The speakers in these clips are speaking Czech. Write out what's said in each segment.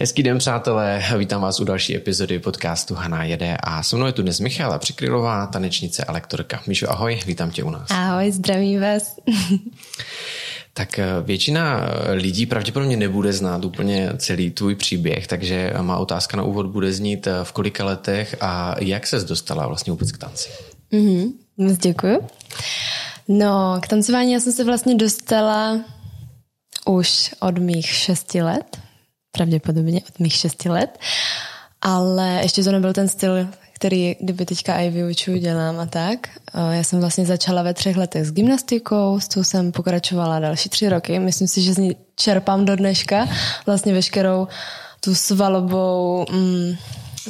Hezký den, přátelé. Vítám vás u další epizody podcastu Haná jede a se mnou je tu dnes Michála Přikrylová, tanečnice a lektorka. Míšo, ahoj, vítám tě u nás. Ahoj, zdravím vás. Tak eh, většina eh, lidí pravděpodobně nebude znát úplně celý tvůj příběh, takže má otázka na úvod bude znít eh, v kolika letech a jak ses dostala vlastně vůbec k tanci? Mm-hmm, moc děkuju. No, k tancování já jsem se vlastně dostala už od mých šesti let, pravděpodobně od mých šesti let, ale ještě to nebyl ten styl, který kdyby teďka i vyučuju, dělám a tak. Já jsem vlastně začala ve třech letech s gymnastikou, s tou jsem pokračovala další tři roky. Myslím si, že z ní čerpám do dneška vlastně veškerou tu svalovou mm,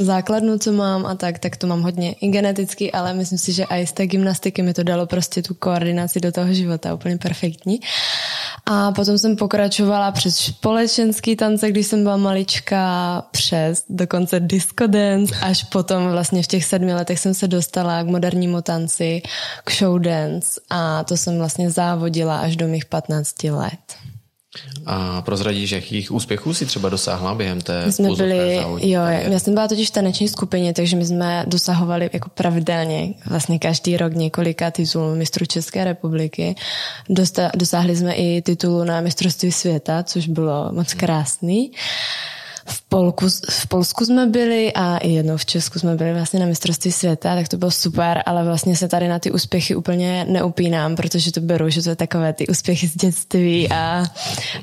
základnu, co mám a tak, tak to mám hodně i geneticky, ale myslím si, že i z té gymnastiky mi to dalo prostě tu koordinaci do toho života úplně perfektní. A potom jsem pokračovala přes společenský tance, když jsem byla malička, přes dokonce disco dance, až potom vlastně v těch sedmi letech jsem se dostala k modernímu tanci, k show dance a to jsem vlastně závodila až do mých 15 let. A prozradíš, jakých úspěchů si třeba dosáhla během té my jsme byli, jo, já jsem byla totiž v taneční skupině, takže my jsme dosahovali jako pravidelně vlastně každý rok několika titulů mistrů České republiky. Dosta, dosáhli jsme i titulu na mistrovství světa, což bylo moc krásný. V, Polku, v Polsku jsme byli a i jednou v Česku jsme byli vlastně na mistrovství světa, tak to bylo super, ale vlastně se tady na ty úspěchy úplně neupínám, protože to beru, že to je takové ty úspěchy z dětství a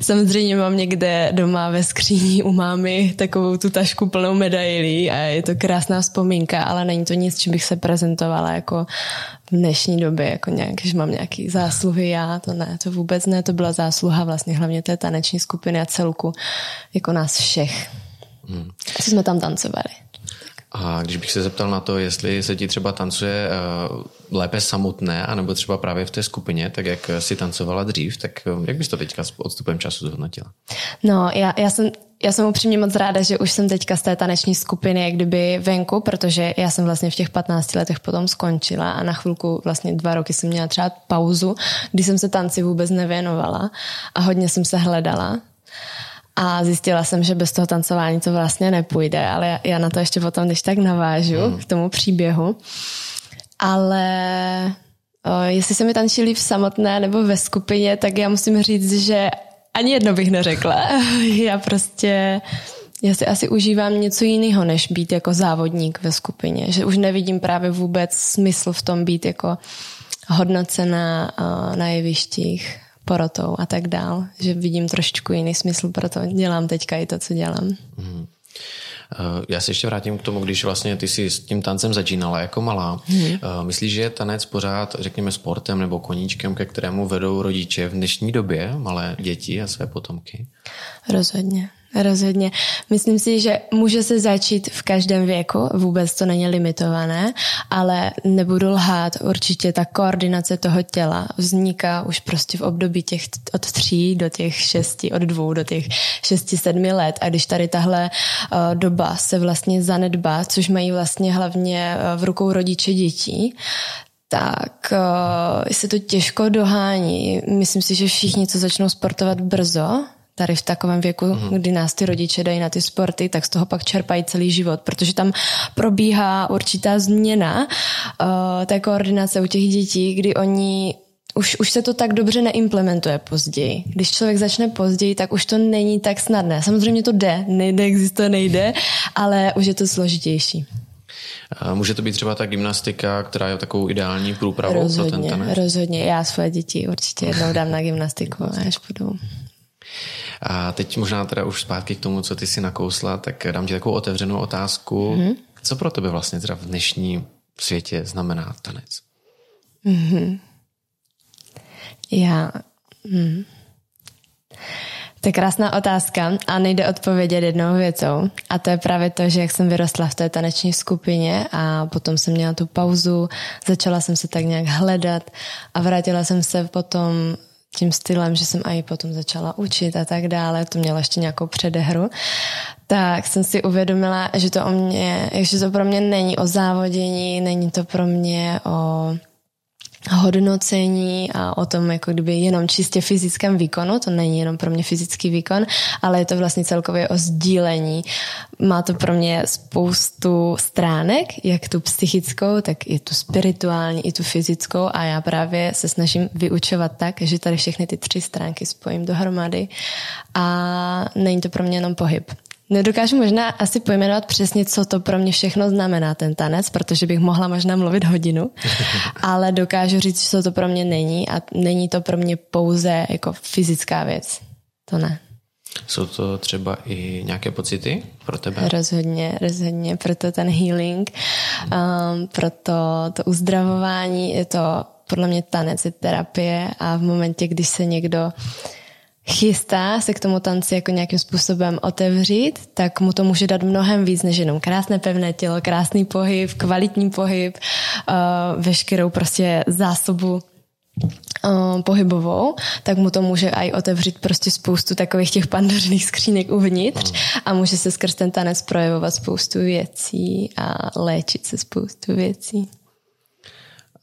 samozřejmě mám někde doma ve skříni u mámy takovou tu tašku plnou medailí a je to krásná vzpomínka, ale není to nic, čím bych se prezentovala jako dnešní době, jako nějak, že mám nějaký zásluhy, já to ne, to vůbec ne, to byla zásluha vlastně hlavně té taneční skupiny a celku, jako nás všech, hmm. co jsme tam tancovali. A když bych se zeptal na to, jestli se ti třeba tancuje uh, lépe samotné, anebo třeba právě v té skupině, tak jak si tancovala dřív, tak uh, jak bys to teďka s odstupem času zhodnotila? No, já, já jsem já jsem upřímně moc ráda, že už jsem teďka z té taneční skupiny jak kdyby venku, protože já jsem vlastně v těch 15 letech potom skončila a na chvilku vlastně dva roky jsem měla třeba pauzu, kdy jsem se tanci vůbec nevěnovala a hodně jsem se hledala. A zjistila jsem, že bez toho tancování to vlastně nepůjde, ale já na to ještě potom, když tak navážu hmm. k tomu příběhu. Ale o, jestli se mi tančili v samotné nebo ve skupině, tak já musím říct, že ani jedno bych neřekla. Já prostě, já si asi užívám něco jiného, než být jako závodník ve skupině. Že už nevidím právě vůbec smysl v tom být jako hodnocena na jevištích porotou a tak dál. Že vidím trošičku jiný smysl, proto dělám teďka i to, co dělám. Mm. Já se ještě vrátím k tomu, když vlastně ty si s tím tancem začínala jako malá. Hmm. Myslíš, že je tanec pořád, řekněme, sportem nebo koníčkem, ke kterému vedou rodiče v dnešní době malé děti a své potomky? Rozhodně. Rozhodně. Myslím si, že může se začít v každém věku, vůbec to není limitované, ale nebudu lhát, určitě ta koordinace toho těla vzniká už prostě v období těch od tří do těch šesti, od dvou do těch šesti, sedmi let a když tady tahle uh, doba se vlastně zanedbá, což mají vlastně hlavně uh, v rukou rodiče dětí, tak uh, se to těžko dohání. Myslím si, že všichni, co začnou sportovat brzo, tady v takovém věku, mm-hmm. kdy nás ty rodiče dají na ty sporty, tak z toho pak čerpají celý život, protože tam probíhá určitá změna uh, té koordinace u těch dětí, kdy oni už, už se to tak dobře neimplementuje později. Když člověk začne později, tak už to není tak snadné. Samozřejmě to jde, nejde, existuje, nejde, ale už je to složitější. Může to být třeba ta gymnastika, která je takovou ideální průpravou rozhodně, pro ten tanec? Rozhodně, já svoje děti určitě jednou dám na gymnastiku, až budou. A teď možná teda už zpátky k tomu, co ty si nakousla, tak dám ti takovou otevřenou otázku. Mm-hmm. Co pro tebe vlastně teda v dnešním světě znamená tanec? Mm-hmm. Já... Mm. To je krásná otázka a nejde odpovědět jednou věcou. A to je právě to, že jak jsem vyrostla v té taneční skupině a potom jsem měla tu pauzu, začala jsem se tak nějak hledat a vrátila jsem se potom tím stylem, že jsem i potom začala učit a tak dále, to měla ještě nějakou předehru, tak jsem si uvědomila, že to o mě, že to pro mě není o závodění, není to pro mě o hodnocení a o tom jako kdyby jenom čistě fyzickém výkonu, to není jenom pro mě fyzický výkon, ale je to vlastně celkově o sdílení. Má to pro mě spoustu stránek, jak tu psychickou, tak i tu spirituální, i tu fyzickou a já právě se snažím vyučovat tak, že tady všechny ty tři stránky spojím dohromady a není to pro mě jenom pohyb. Nedokážu možná asi pojmenovat přesně, co to pro mě všechno znamená, ten tanec, protože bych mohla možná mluvit hodinu, ale dokážu říct, co to pro mě není a není to pro mě pouze jako fyzická věc. To ne. Jsou to třeba i nějaké pocity pro tebe? Rozhodně, rozhodně. Proto ten healing, um, proto to uzdravování, je to podle mě tanec, je terapie a v momentě, když se někdo uh, chystá se k tomu tanci jako nějakým způsobem otevřít, tak mu to může dát mnohem víc než jenom krásné pevné tělo, krásný pohyb, kvalitní pohyb, uh, veškerou prostě zásobu uh, pohybovou, tak mu to může i otevřít prostě spoustu takových těch pandořiných skřínek uvnitř a může se skrz ten tanec projevovat spoustu věcí a léčit se spoustu věcí.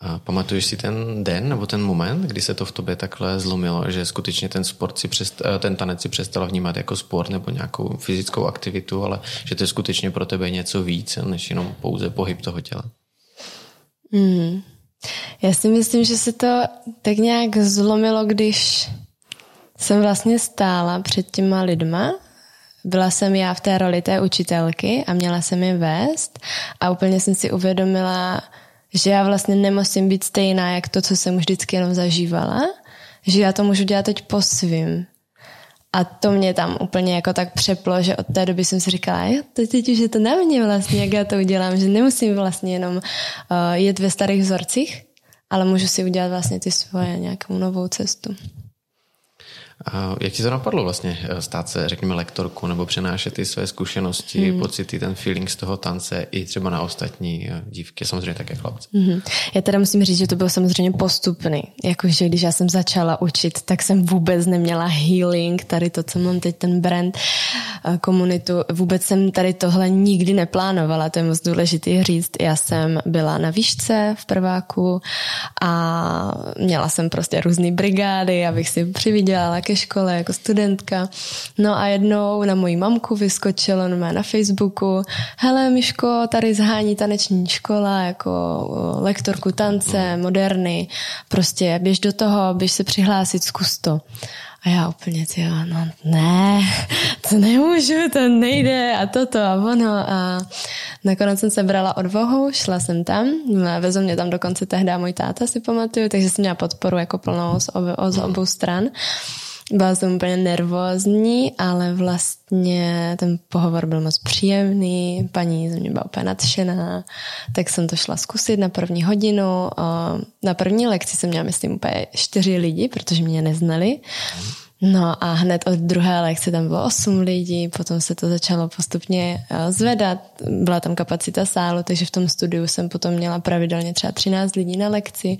A pamatuješ si ten den nebo ten moment, kdy se to v tobě takhle zlomilo, že skutečně ten sport si přest, eh, ten tanec si přestala vnímat jako sport nebo nějakou fyzickou aktivitu, ale že to je skutečně pro tebe něco víc, než jenom pouze pohyb toho těla? Mm. Já si myslím, že se to tak nějak zlomilo, když jsem vlastně stála před těma lidma byla jsem já v té roli té učitelky a měla jsem je vést a úplně jsem si uvědomila, že já vlastně nemusím být stejná, jak to, co jsem vždycky jenom zažívala, že já to můžu dělat teď po svým. A to mě tam úplně jako tak přeplo, že od té doby jsem si říkala, jo, to teď už je to na mě vlastně, jak já to udělám, že nemusím vlastně jenom uh, jet ve starých vzorcích, ale můžu si udělat vlastně ty svoje nějakou novou cestu. Jak ti to napadlo vlastně eh, stát se, řekněme, lektorku nebo přenášet ty své zkušenosti, hmm. pocity, ten feeling z toho tance i třeba na ostatní eh, dívky, samozřejmě také chlapce? Hmm. Já teda musím říct, že to bylo samozřejmě postupný. Jakože když já jsem začala učit, tak jsem vůbec neměla healing, tady to, co mám teď, ten brand, eh, komunitu. Vůbec jsem tady tohle nikdy neplánovala, to je moc důležité říct. Já jsem byla na výšce v prváku a měla jsem prostě různé brigády, abych si přivydělala ke škole jako studentka. No a jednou na moji mamku vyskočilo na Facebooku, hele Miško, tady zhání taneční škola jako lektorku tance, moderny, prostě běž do toho, běž se přihlásit, zkus to. A já úplně, ty no ne, to nemůžu, to nejde a toto a ono. A nakonec jsem se brala odvahu, šla jsem tam, vezl mě tam dokonce tehdy můj táta, si pamatuju, takže jsem měla podporu jako plnou z, obou, z obou stran. Byla jsem úplně nervózní, ale vlastně ten pohovor byl moc příjemný, paní ze mě byla úplně nadšená, tak jsem to šla zkusit na první hodinu. Na první lekci jsem měla, myslím, úplně čtyři lidi, protože mě neznali. No a hned od druhé lekce tam bylo 8 lidí, potom se to začalo postupně eh, zvedat, byla tam kapacita sálu, takže v tom studiu jsem potom měla pravidelně třeba 13 lidí na lekci.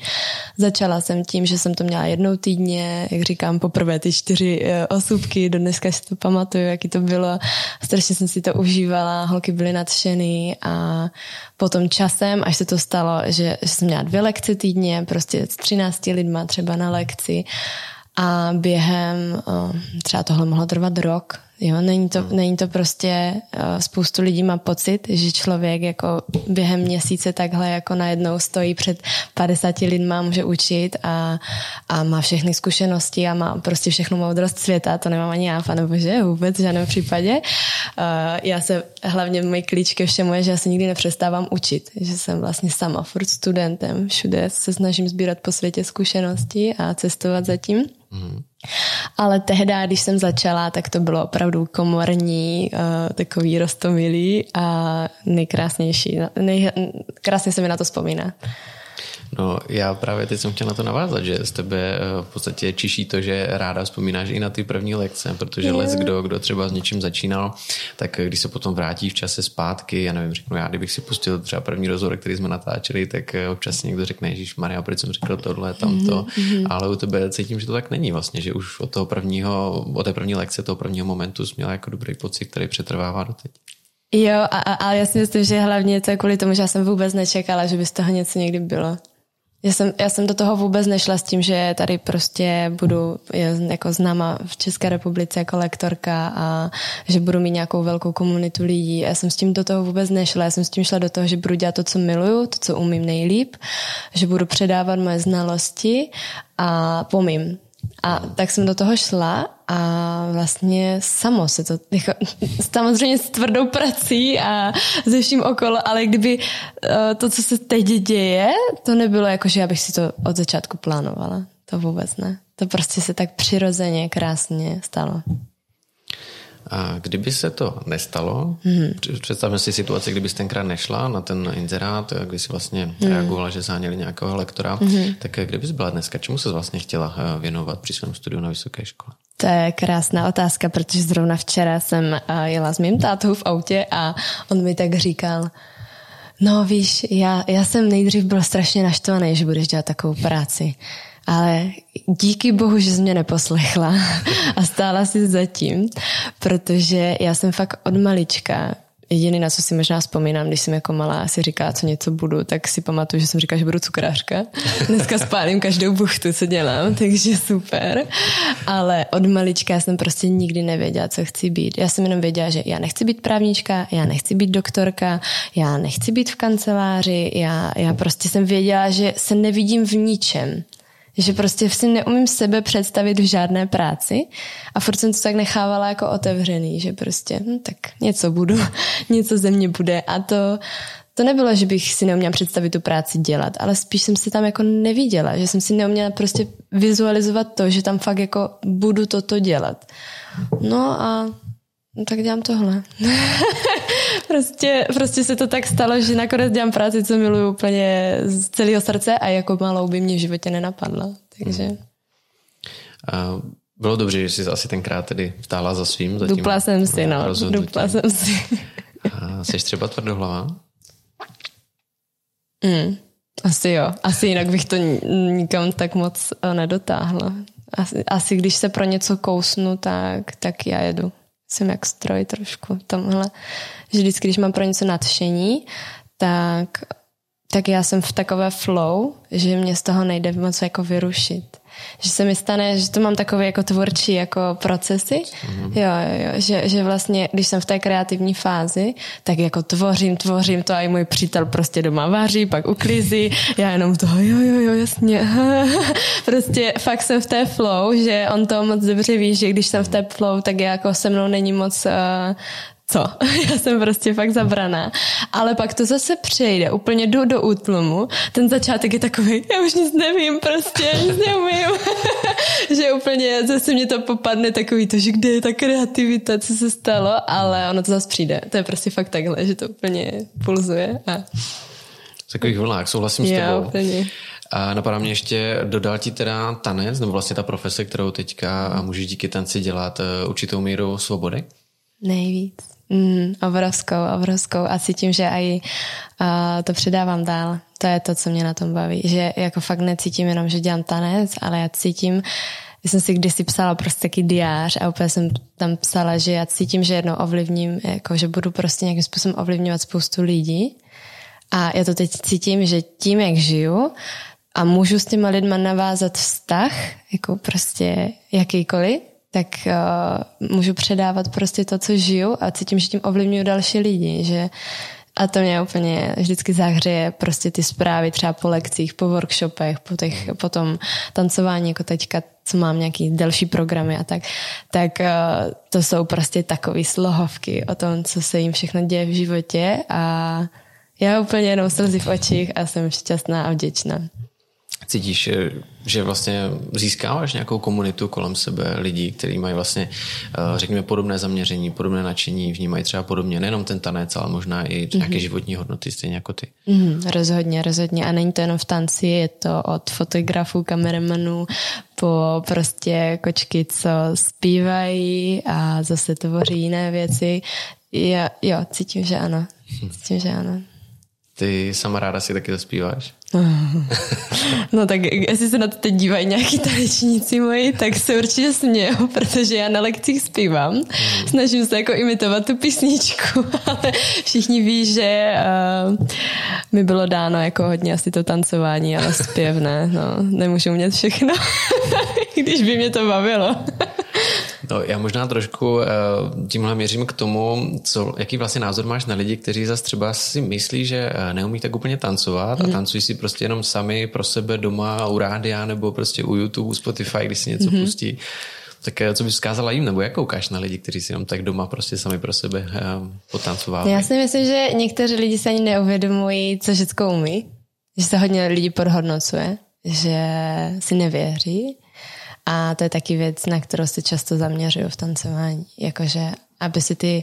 Začala jsem tím, že jsem to měla jednou týdně, jak říkám, poprvé ty čtyři eh, osůbky, do dneska si to pamatuju, jaký to bylo. Strašně jsem si to užívala, holky byly nadšený a potom časem, až se to stalo, že, že jsem měla dvě lekce týdně, prostě s 13 lidma třeba na lekci, a během třeba tohle mohlo trvat rok, Jo, není to, hmm. není to prostě, uh, spoustu lidí má pocit, že člověk jako během měsíce takhle jako najednou stojí před 50 lidma, může učit a, a má všechny zkušenosti a má prostě všechnu moudrost světa, to nemám ani já, nebo že vůbec v žádném případě. Uh, já se, hlavně můj klíč ke všemu je, že já se nikdy nepřestávám učit, že jsem vlastně sama furt studentem, všude se snažím sbírat po světě zkušenosti a cestovat zatím. Mm. Ale tehdy, když jsem začala, tak to bylo opravdu komorní, uh, takový rostomilý a nejkrásnější. Nej, krásně se mi na to vzpomíná. No, já právě teď jsem chtěl na to navázat, že z tebe eh, v podstatě čiší to, že ráda vzpomínáš i na ty první lekce, protože yeah. les, kdo, kdo třeba s něčím začínal, tak když se potom vrátí v čase zpátky, já nevím, řeknu já, kdybych si pustil třeba první rozhovor, který jsme natáčeli, tak eh, občas někdo řekne, Ježíš Maria, proč jsem řekl tohle, tamto, mm-hmm. ale u tebe cítím, že to tak není vlastně, že už od toho prvního, od té první lekce, toho prvního momentu jsi měla jako dobrý pocit, který přetrvává doteď. Jo, a, a, a já si myslím, že hlavně to je kvůli tomu, že já jsem vůbec nečekala, že by z toho něco někdy bylo Já jsem, já jsem do toho vůbec nešla s tím, že tady prostě budu jako známa v České republice jako lektorka a že budu mít nějakou velkou komunitu lidí. Já jsem s tím do toho vůbec nešla. Já jsem s tím šla do toho, že budu dělat to, co miluju, to, co umím nejlíp, že budu předávat moje znalosti a pomím. A tak jsem do toho šla a vlastně samo se to, jako, samozřejmě s tvrdou prací a ze vším okolo, ale kdyby uh, to, co se teď děje, to nebylo jako, že já bych si to od začátku plánovala. To vůbec ne. To prostě se tak přirozeně, krásně stalo. A kdyby se to nestalo, hmm. představme si situaci, kdyby jsi tenkrát nešla na ten inzerát, kdy jsi vlastně hmm. reagovala, že záněli nějakého lektora, hmm. tak kdybys byla dneska, čemu se vlastně chtěla eh, věnovat při svém studiu na vysoké škole? To je krásná otázka, protože zrovna včera jsem eh, jela s mým tátou v autě a on mi tak říkal, no víš, já, já jsem nejdřív byl strašně naštvaný, že budeš dělat takovou práci ale díky bohu, že jsi mě neposlechla a stála si zatím, protože já jsem fakt od malička Jediný, na co si možná vzpomínám, když jsem jako malá si říká, co něco budu, tak si pamatuju, že jsem říkala, že budu cukrářka. Dneska spálím každou buchtu, co dělám, takže super. Ale od malička jsem prostě nikdy nevěděla, co chci být. Já jsem jenom věděla, že já nechci být právnička, já nechci být doktorka, já nechci být v kanceláři, já, já prostě jsem věděla, že se nevidím v ničem. Že prostě si neumím sebe představit v žádné práci a furt jsem to tak nechávala jako otevřený, že prostě hm, tak něco budu, něco ze mě bude a to, to nebylo, že bych si neuměla představit tu práci dělat, ale spíš jsem si tam jako neviděla, že jsem si neuměla prostě vizualizovat to, že tam fakt jako budu toto dělat. No a no tak dělám tohle. prostě, prostě se to tak stalo, že nakonec dělám práci, co miluju úplně z celého srdce a jako malou by mě v životě nenapadla. Takže... Hmm. A bylo dobře, že jsi asi tenkrát tedy vtála za svým. Zatím Dupla jsem si, no. Dupla jsem si. A jsi třeba tvrdohlava? Mm, asi jo. Asi jinak bych to nikam tak moc eh, nedotáhla. Asi, asi když se pro něco kousnu, tak, tak já jedu jsem jak stroj trošku tomhle, že vždycky, když mám pro něco nadšení, tak, tak já jsem v takové flow, že mě z toho nejde moc jako vyrušit že se mi stane, že to mám takové jako tvůrčí jako procesy, mm-hmm. jo, jo, že, že vlastně, když jsem v té kreativní fázi, tak jako tvořím, tvořím to a i můj přítel prostě doma vaří, pak uklízí, já jenom toho, jo, jo, jo, jasně, prostě fakt jsem v té flow, že on to moc dobře ví, že když jsem v té flow, tak jako se mnou není moc uh, co? Já jsem prostě fakt zabraná. Ale pak to zase přejde, úplně jdu do útlumu. Ten začátek je takový, já už nic nevím, prostě nic neumím. že úplně zase mě to popadne takový to, že kde je ta kreativita, co se stalo, ale ono to zase přijde. To je prostě fakt takhle, že to úplně pulzuje. A... V takových vlnách, souhlasím já, s tebou. Úplně. A napadá mě ještě, dodal ti teda tanec, nebo vlastně ta profese, kterou teďka můžeš díky tanci dělat eh, určitou míru svobody? Nejvíc. Mm, obrovskou, obrovskou a cítím, že i uh, to předávám dál. To je to, co mě na tom baví. Že jako fakt necítím jenom, že dělám tanec, ale já cítím, já jsem si kdysi psala prostě taky diář a úplně jsem tam psala, že já cítím, že jednou ovlivním, jako že budu prostě nějakým způsobem ovlivňovat spoustu lidí. A já to teď cítím, že tím, jak žiju, a můžu s těma lidma navázat vztah, jako prostě jakýkoliv, tak uh, můžu předávat prostě to, co žiju a cítím, že tím ovlivňuju další lidi, že a to mě úplně vždycky zahřeje prostě ty zprávy třeba po lekcích, po workshopech, po, těch, po tom tancování, jako teďka, co mám nějaký delší programy a tak, tak uh, to jsou prostě takové slohovky o tom, co se jim všechno děje v životě a já úplně jenom slzy v očích a jsem šťastná a vděčná. Cítíš, eh, že vlastně získáváš nějakou komunitu kolem sebe lidí, kteří mají vlastně, eh, řekněme, podobné zaměření, podobné nadšení, vnímají třeba podobně nejenom ten tanec, ale možná i nějaké mm-hmm. životní hodnoty, stejně jako ty. Mm, rozhodně, rozhodně. A není to jenom v tanci, je to od fotografů, kameramanů, po prostě kočky, co zpívají a zase tvoří jiné věci. Jo, jo cítím, že ano. Cítím, že ano. Ty sama ráda si taky zaspíváš? No tak jestli se na to teď dívají nějaký tanečníci moji, tak se určitě smějou, protože já na lekcích zpívám. Mm. Snažím se jako imitovat tu písničku, ale všichni ví, že uh, mi bylo dáno jako hodně asi to tancování, ale zpěv ne, no, nemůžu umět všechno, když by mě to bavilo. No, já možná trošku uh, tímhle měřím k tomu, co, jaký vlastně názor máš na lidi, kteří zase třeba si myslí, že uh, neumí tak úplně tancovat mm. a mhm. tancují si prostě jenom sami pro sebe doma u rádia nebo prostě u YouTube, Spotify, když si něco mm-hmm. pustí. Tak eh, co bys vzkázala jim, nebo jak koukáš na lidi, kteří si jenom tak doma prostě sami pro sebe potancovávají? Já si myslím, že někteří lidi se ani neuvědomují, co všechno umí. Že se hodně lidí podhodnocuje, že si nevěří a to je taky věc, na kterou se často zaměřuju v tancování. Jakože, aby si ty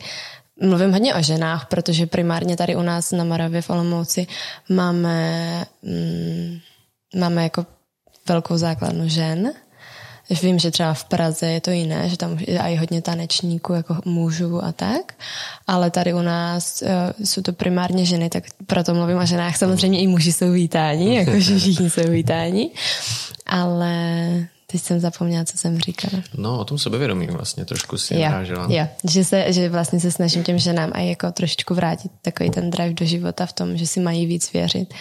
Mluvím hodně o ženách, protože primárně tady u nás na Moravě v Olomouci máme, mm, máme jako velkou základnu žen. Vím, že třeba v Praze je to jiné, že tam je i hodně tanečníků, jako mužů a tak, ale tady u nás uh, jsou to primárně ženy, tak proto mluvím o ženách. Samozřejmě i muži jsou vítáni, jakože všichni jsou vítáni, ale Teď jsem zapomněla, co jsem říkala. No, o tom sebevědomí vlastně trošku si jo, narážela. Jo, že, se, že vlastně se snažím těm ženám i jako trošičku vrátit takový ten drive do života v tom, že si mají víc věřit.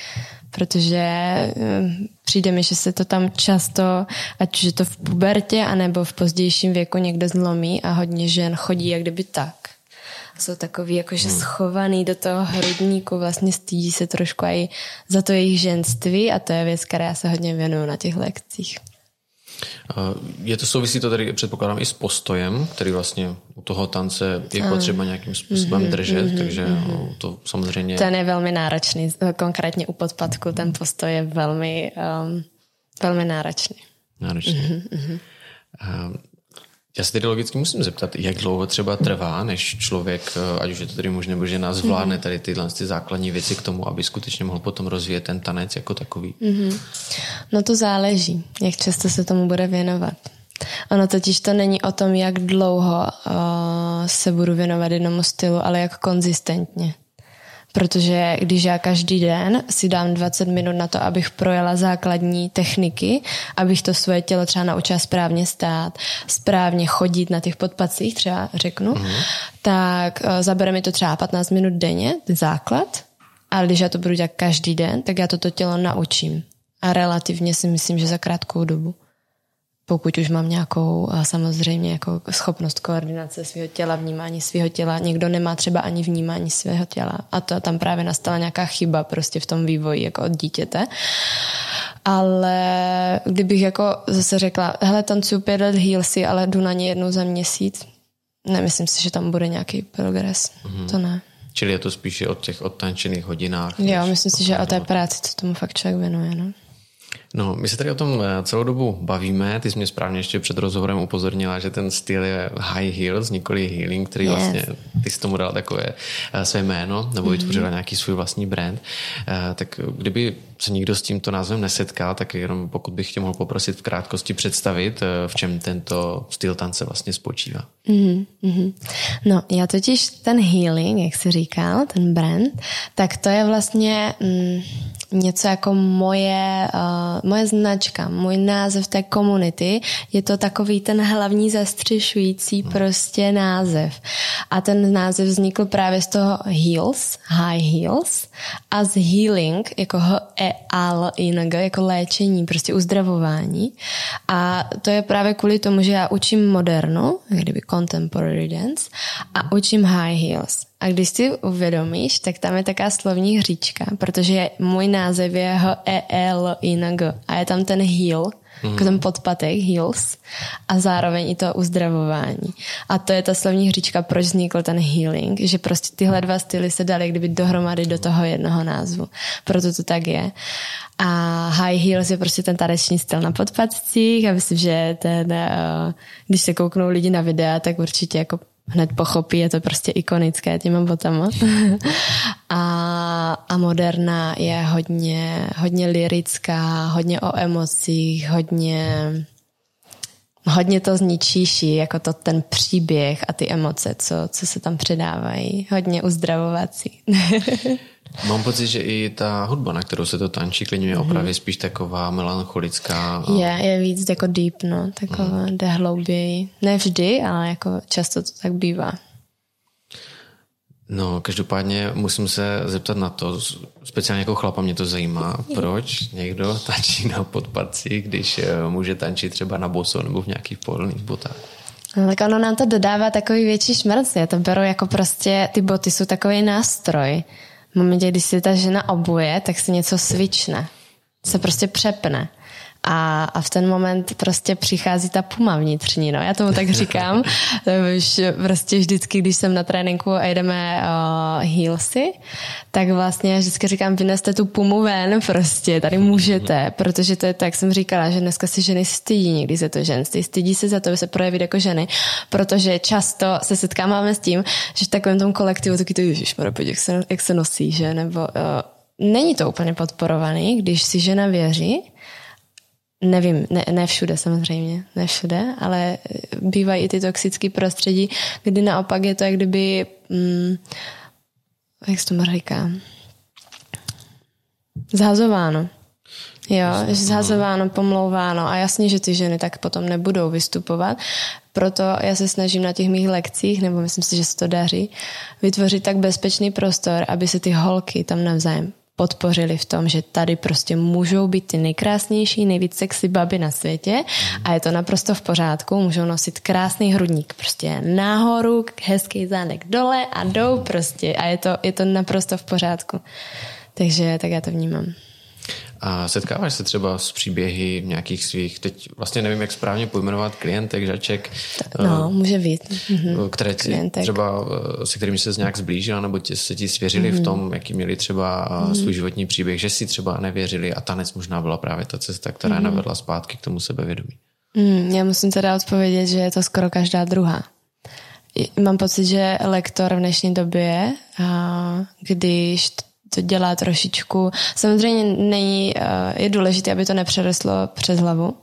Protože um, přijde mi, že se to tam často, ať už je to v pubertě, anebo v pozdějším věku někde zlomí a hodně žen chodí jak kdyby tak jsou takový jakože hmm. schovaný do toho hrudníku, vlastně stýdí se trošku i za to jejich ženství a to je věc, která se hodně věnuju na těch lekcích. Je to souvisí to tady, předpokládám, i s postojem, který vlastně u toho tance je potřeba nějakým způsobem mm-hmm, držet, mm-hmm, takže mm-hmm. to samozřejmě... Ten je velmi náročný, konkrétně u podpadku ten postoj je velmi, um, velmi náročný. Náročný. Mm-hmm. Um, já se tedy logicky musím zeptat, jak dlouho třeba trvá, než člověk, eh, ať už je to tedy muž nebo žena, zvládne mhm. tady tyhle ty základní věci k tomu, aby skutečně mohl potom rozvíjet ten tanec jako takový? Mm-hmm. No to záleží, jak často se tomu bude věnovat. Ono totiž to není o tom, jak dlouho uh, se budu věnovat jednomu stylu, ale jak konzistentně. Protože když já každý den si dám 20 minut na to, abych projela základní techniky, abych to svoje tělo třeba naučila správně stát, správně chodit na těch podpacích, třeba řeknu, mm-hmm. tak uh, zabere mi to třeba 15 minut denně, základ, ale když já to budu dělat každý den, tak já toto tělo naučím. A relativně si myslím, že za krátkou dobu pokud už mám nějakou samozřejmě jako schopnost koordinace svého těla, vnímání svého těla. Někdo nemá třeba ani vnímání svého těla a to tam právě nastala nějaká chyba prostě v tom vývoji jako od dítěte. Ale kdybych jako zase řekla, hele, tancuju pět let heelsy, ale jdu na ně jednou za měsíc, nemyslím si, že tam bude nějaký progres. Mm-hmm. To ne. Čili je to spíše od těch odtančených hodinách? Jo, myslím si, že o té práci, co tomu fakt člověk věnuje. No. No, my se tady o tom eh, celou dobu bavíme. Ty jsi mě správně ještě před rozhovorem upozornila, že ten styl je high heels, nikoli healing, který yes. vlastně, ty jsi tomu dal takové eh, své jméno, nebo mm-hmm. vytvořila nějaký svůj vlastní brand. Eh, tak kdyby se nikdo s tímto názvem nesetkal, tak jenom pokud bych tě mohl poprosit v krátkosti představit, v čem tento styl tance vlastně spočívá. Mm-hmm. No, já totiž ten healing, jak jsi říkal, ten brand, tak to je vlastně mm, něco jako moje, uh, moje značka, můj název té komunity. Je to takový ten hlavní zastřešující prostě název. A ten název vznikl právě z toho heals, high heals a z healing, jako h e al ing, jako léčení, prostě uzdravování. A to je právě kvůli tomu, že já učím modernu, kdyby contemporary dance, a učím high heels. A když si uvědomíš, tak tam je taká slovní hříčka, protože můj název je h e l i n g a je tam ten heel, mm. jako ten podpatek, heels, a zároveň i to uzdravování. A to je ta slovní hříčka, proč vznikl ten healing, že prostě tyhle dva styly se daly kdyby dohromady do toho jednoho názvu. Proto to tak je. A high heels je prostě ten taneční styl na podpatcích a myslím, že ten, eh, když se kouknou lidi na videa, tak určitě jako hned pochopí, je to prostě ikonické těma botama. a, a moderna je hodně, hodně lirická, hodně o emocích, hodně hodně to zničíší, jako to ten příběh a ty emoce, co, co se tam předávají. Hodně uzdravovací. Mám pocit, že i ta hudba, na kterou se to tančí, klidně je mm-hmm. opravdu spíš taková melancholická. A... Je, je víc jako deep, no, taková, mm. jde hlouběji. Ne vždy, ale jako často to tak bývá. No, každopádně musím se zeptat na to, speciálně jako chlapa mě to zajímá, proč někdo tančí na podpadci, když eh, může tančit třeba na boso nebo v nějakých pohodlných botách. No, tak ono nám to dodává takový větší šmrc. Já to beru jako prostě, ty boty jsou takový nástroj. V momentě, když si ta žena obuje, tak si něco svične. Se prostě přepne. A, a v ten moment prostě přichází ta puma vnitřní, no, já tomu tak říkám. Už prostě vždycky, když jsem na tréninku a jdeme uh, heelsy, tak vlastně vždycky říkám, vyneste tu pumu ven prostě, tady můžete, protože to je tak, jak jsem říkala, že dneska si ženy stydí někdy se to ženství, stydí se za to, se projevit jako ženy, protože často se setkáváme s tím, že v takovém tom kolektivu taky to ježiš, jak se, jak se nosí, že, nebo uh, není to úplně podporovaný, když si žena věří, Nevím, ne, ne všude samozřejmě, ne všude, ale bývají i ty toxické prostředí, kdy naopak je to, jak kdyby, mm, jak se to říká, zhazováno. Jo, že zhazováno, pomlouváno a jasně, že ty ženy tak potom nebudou vystupovat. Proto já se snažím na těch mých lekcích, nebo myslím si, že se to daří, vytvořit tak bezpečný prostor, aby se ty holky tam navzájem podpořili v tom, že tady prostě můžou být ty nejkrásnější, nejvíc sexy baby na světě a je to naprosto v pořádku, můžou nosit krásný hrudník prostě nahoru, hezký zánek dole a jdou prostě a je to, je to naprosto v pořádku. Takže tak já to vnímám. A setkáváš se třeba s příběhy nějakých svých, teď vlastně nevím, jak správně pojmenovat klientek, žaček. No, uh, může být. Mm-hmm. Které ti klientek. třeba, eh, se kterými se nějak zblížila, nebo tě, se ti svěřili mm-hmm. v mhm. tom, jaký měli třeba mm-hmm. svůj životní příběh, že si třeba nevěřili a tanec možná byla právě ta cesta, která mm-hmm. navedla zpátky k tomu sebevědomí. Mm, já musím teda odpovědět, že je to skoro každá druhá. Mám pocit, že lektor v dnešní době, když to dělá trošičku. Samozřejmě není, eh, je důležité, aby to nepřerostlo přes hlavu,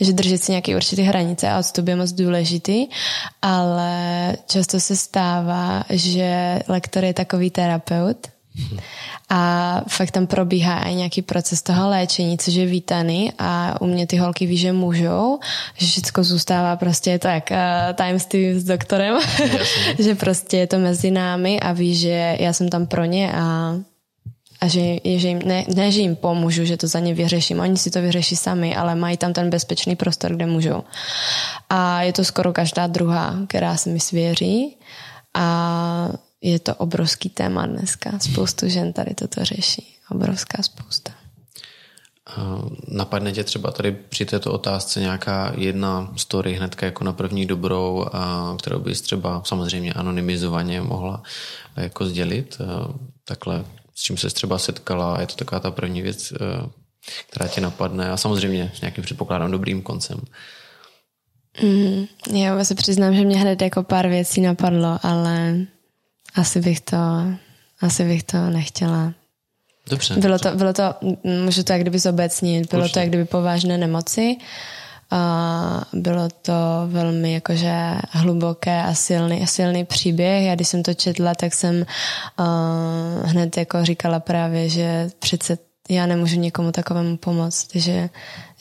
že držet si nějaké určité hranice a odstup je moc důležitý, ale často se stává, že lektor je takový terapeut a fakt tam probíhá i nějaký proces toho léčení, což je vítaný a u mě ty holky ví, že můžou, že všechno zůstává prostě jak uh, tajemství s doktorem, že prostě je to mezi námi a ví, že já jsem tam pro ně a a že, že jim, ne, ne, že jim pomůžu, že to za ně vyřeším, oni si to vyřeší sami, ale mají tam ten bezpečný prostor, kde můžou. A je to skoro každá druhá, která se mi svěří a je to obrovský téma dneska. Spoustu žen tady toto řeší. Obrovská spousta. Napadne tě třeba tady při této otázce nějaká jedna story hnedka jako na první dobrou, kterou bys třeba samozřejmě anonymizovaně mohla jako sdělit takhle s čím se třeba setkala, je to taková ta první věc, eh, která tě napadne a samozřejmě s nějakým předpokládám dobrým koncem. Mm, já se přiznám, že mě hned jako pár věcí napadlo, ale asi bych to, asi bych to nechtěla. Dobře. Bylo to, bylo to, můžu to jak kdyby zobecnit, bylo Určitě. to jak kdyby povážné nemoci, a bylo to velmi jakože hluboké a silný, silný příběh. Já když jsem to četla, tak jsem uh, hned jako říkala právě, že přece já nemůžu nikomu takovému pomoct, že,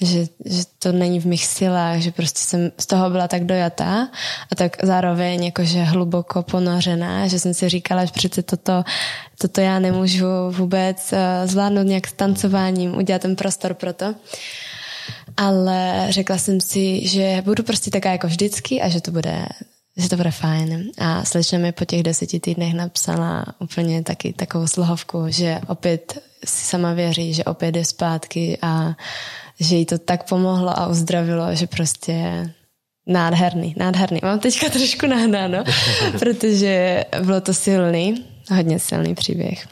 že, že to není v mých silách, že prostě jsem z toho byla tak dojatá a tak zároveň jakože hluboko ponořená, že jsem si říkala, že přece toto, toto já nemůžu vůbec uh, zvládnout nějak s tancováním, udělat ten prostor pro to ale řekla jsem si, že budu prostě taká jako vždycky a že to bude že to bude fajn. A slečna mi po těch deseti týdnech napsala úplně taky takovou slohovku, že opět si sama věří, že opět je zpátky a že jí to tak pomohlo a uzdravilo, že prostě nádherný, nádherný. Mám teďka trošku nahnáno, protože bylo to silný, hodně silný příběh.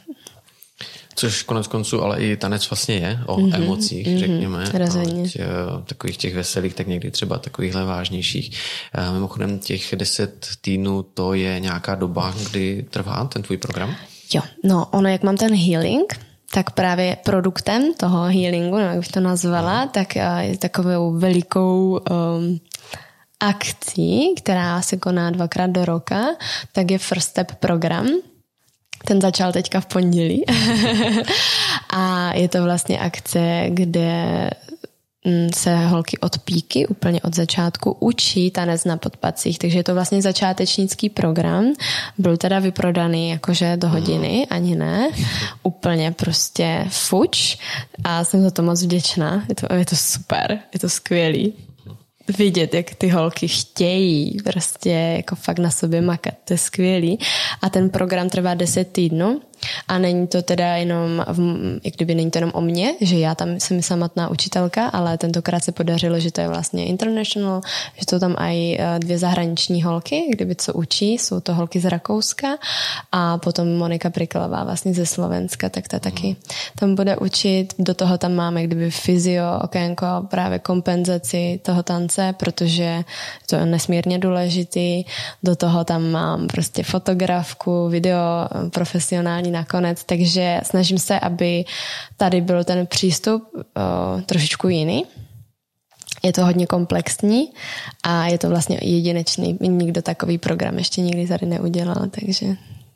Což konec konců ale i tanec vlastně je o mm-hmm, emocích, mm-hmm, řekněme. Rozhodně. Ať, uh, takových těch veselých, tak někdy třeba takovýchhle vážnějších. Uh, mimochodem těch deset týdnů to je nějaká doba, kdy trvá ten tvůj program? Jo, no ono, jak mám ten healing, tak právě produktem toho healingu, jak bych to nazvala, mm. tak uh, je takovou velikou um, akcí, která se koná dvakrát do roka, tak je First Step program, Ten začal teďka v pondělí a je to vlastně akce, kde mm, se holky od píky, úplně od začátku, učí tanec na podpacích, takže je to vlastně začátečnický program. Byl teda vyprodaný jakože do hodiny, ani ne. Úplně prostě fuč a jsem za to moc vděčná. Je to, je to super, je to skvělý vidět, jak ty holky chtějí prostě jako fakt na sobě makat. To je skvělý. A ten program trvá 10 týdnů a není to teda jenom, v, jak kdyby není to jenom o mně, že já tam jsem samatná učitelka, ale tentokrát se podařilo, že to je vlastně international, že to tam i eh, dvě zahraniční holky, kdyby co učí, jsou to holky z Rakouska a potom Monika Priklová vlastně ze Slovenska, tak ta taky tam bude učit. Do toho tam máme kdyby fyzio, okénko, právě kompenzaci toho tance, protože to je nesmírně důležitý. Do toho tam mám prostě fotografku, video profesionální nakonec, takže snažím se, aby tady byl ten přístup o, trošičku jiný. Je to hodně komplexní a je to vlastně jedinečný. Nikdo takový program ještě nikdy tady neudělal, takže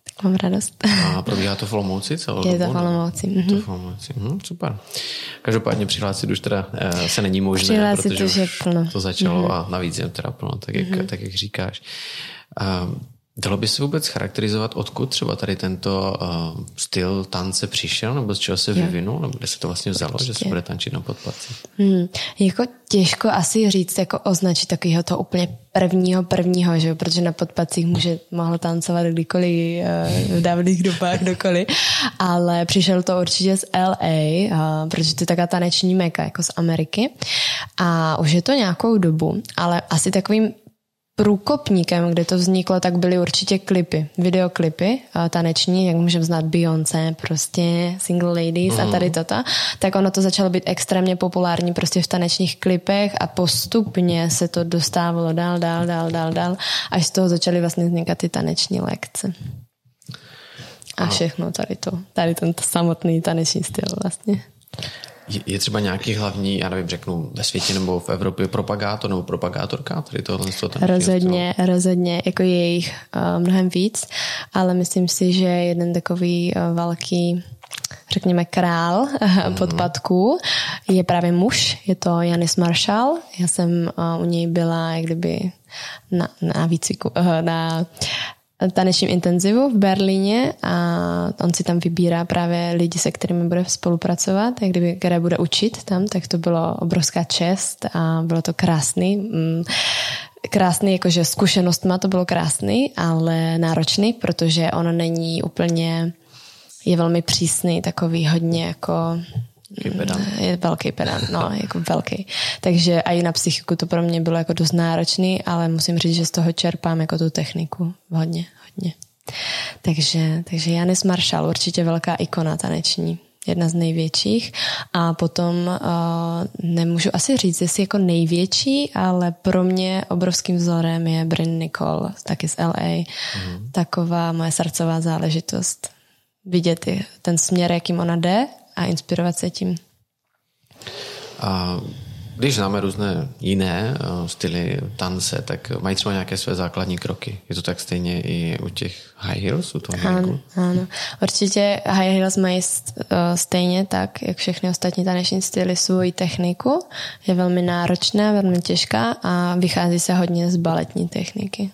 tak mám radost. A probíhá to v Olomouci celou Je to v Olomouci. Mhm. To v Olomouci. Mhm, super. Každopádně přihlásit už teda e, se není možné, přihlásit protože už je plno. to začalo mhm. a navíc je teda plno, tak jak, mhm. tak jak říkáš. Um, Dalo by se vůbec charakterizovat, odkud třeba tady tento uh, styl tance přišel, nebo z čeho se vyvinul, nebo kde se to vlastně vzalo, Určitě. že se bude tančit na podpaci? Hmm. Jako těžko asi říct, jako označit takového to úplně prvního prvního, že protože na podpacích může mohlo tancovat kdykoliv uh, v dávných dobách kdokoliv, ale přišel to určitě z LA, uh, protože to je taková taneční meka, jako z Ameriky a už je to nějakou dobu, ale asi takovým průkopníkem, kde to vzniklo, tak byly určitě klipy, videoklipy taneční, jak můžeme znát Beyoncé, prostě Single Ladies mm. a tady mhm. toto, tak ono to začalo být extrémně populární prostě v tanečních klipech a postupně se to dostávalo dál, dál, dál, dál, dál, až z toho začaly vlastně vznikat ty taneční lekce. A všechno tady to, tady ten samotný taneční styl vlastně. Je třeba nějaký hlavní, já nevím, řeknu ve světě nebo v Evropě propagátor nebo propagátorka tady tohle? Rozhodně, rozhodně, jako je jich uh, mnohem víc, ale myslím si, že jeden takový uh, velký řekněme král mm-hmm. podpadků je právě muž, je to Janis Marshall. Já jsem uh, u něj byla jak kdyby na, na výcviku, uh, na tanečním intenzivu v Berlíně a on si tam vybírá právě lidi, se kterými bude spolupracovat, jak kdyby, které bude učit tam, tak to bylo obrovská čest a bylo to krásný. Mm, krásný, jakože zkušenost má to bylo krásný, ale náročný, protože ono není úplně, je velmi přísný, takový hodně jako je velký pedant, no, jako velký. Takže i na psychiku to pro mě bylo jako dost náročný, ale musím říct, že z toho čerpám jako tu techniku hodně, hodně. Takže, takže Janis Marshall, určitě velká ikona taneční jedna z největších. A potom uh, nemůžu asi říct, jestli jako největší, ale pro mě obrovským vzorem je Bryn Nicole, taky z LA. Mm. Taková moje srdcová záležitost. Vidět ten směr, jakým ona jde a inspirovat se tím. A když známe různé jiné uh, styly tance, tak mají třeba nějaké své základní kroky. Je to tak stejně i u těch high heels? U toho ano, ano. Určitě high heels mají uh, stejně tak, jak všechny ostatní taneční styly, svoji techniku. Je velmi náročná, velmi těžká a vychází se hodně z baletní techniky.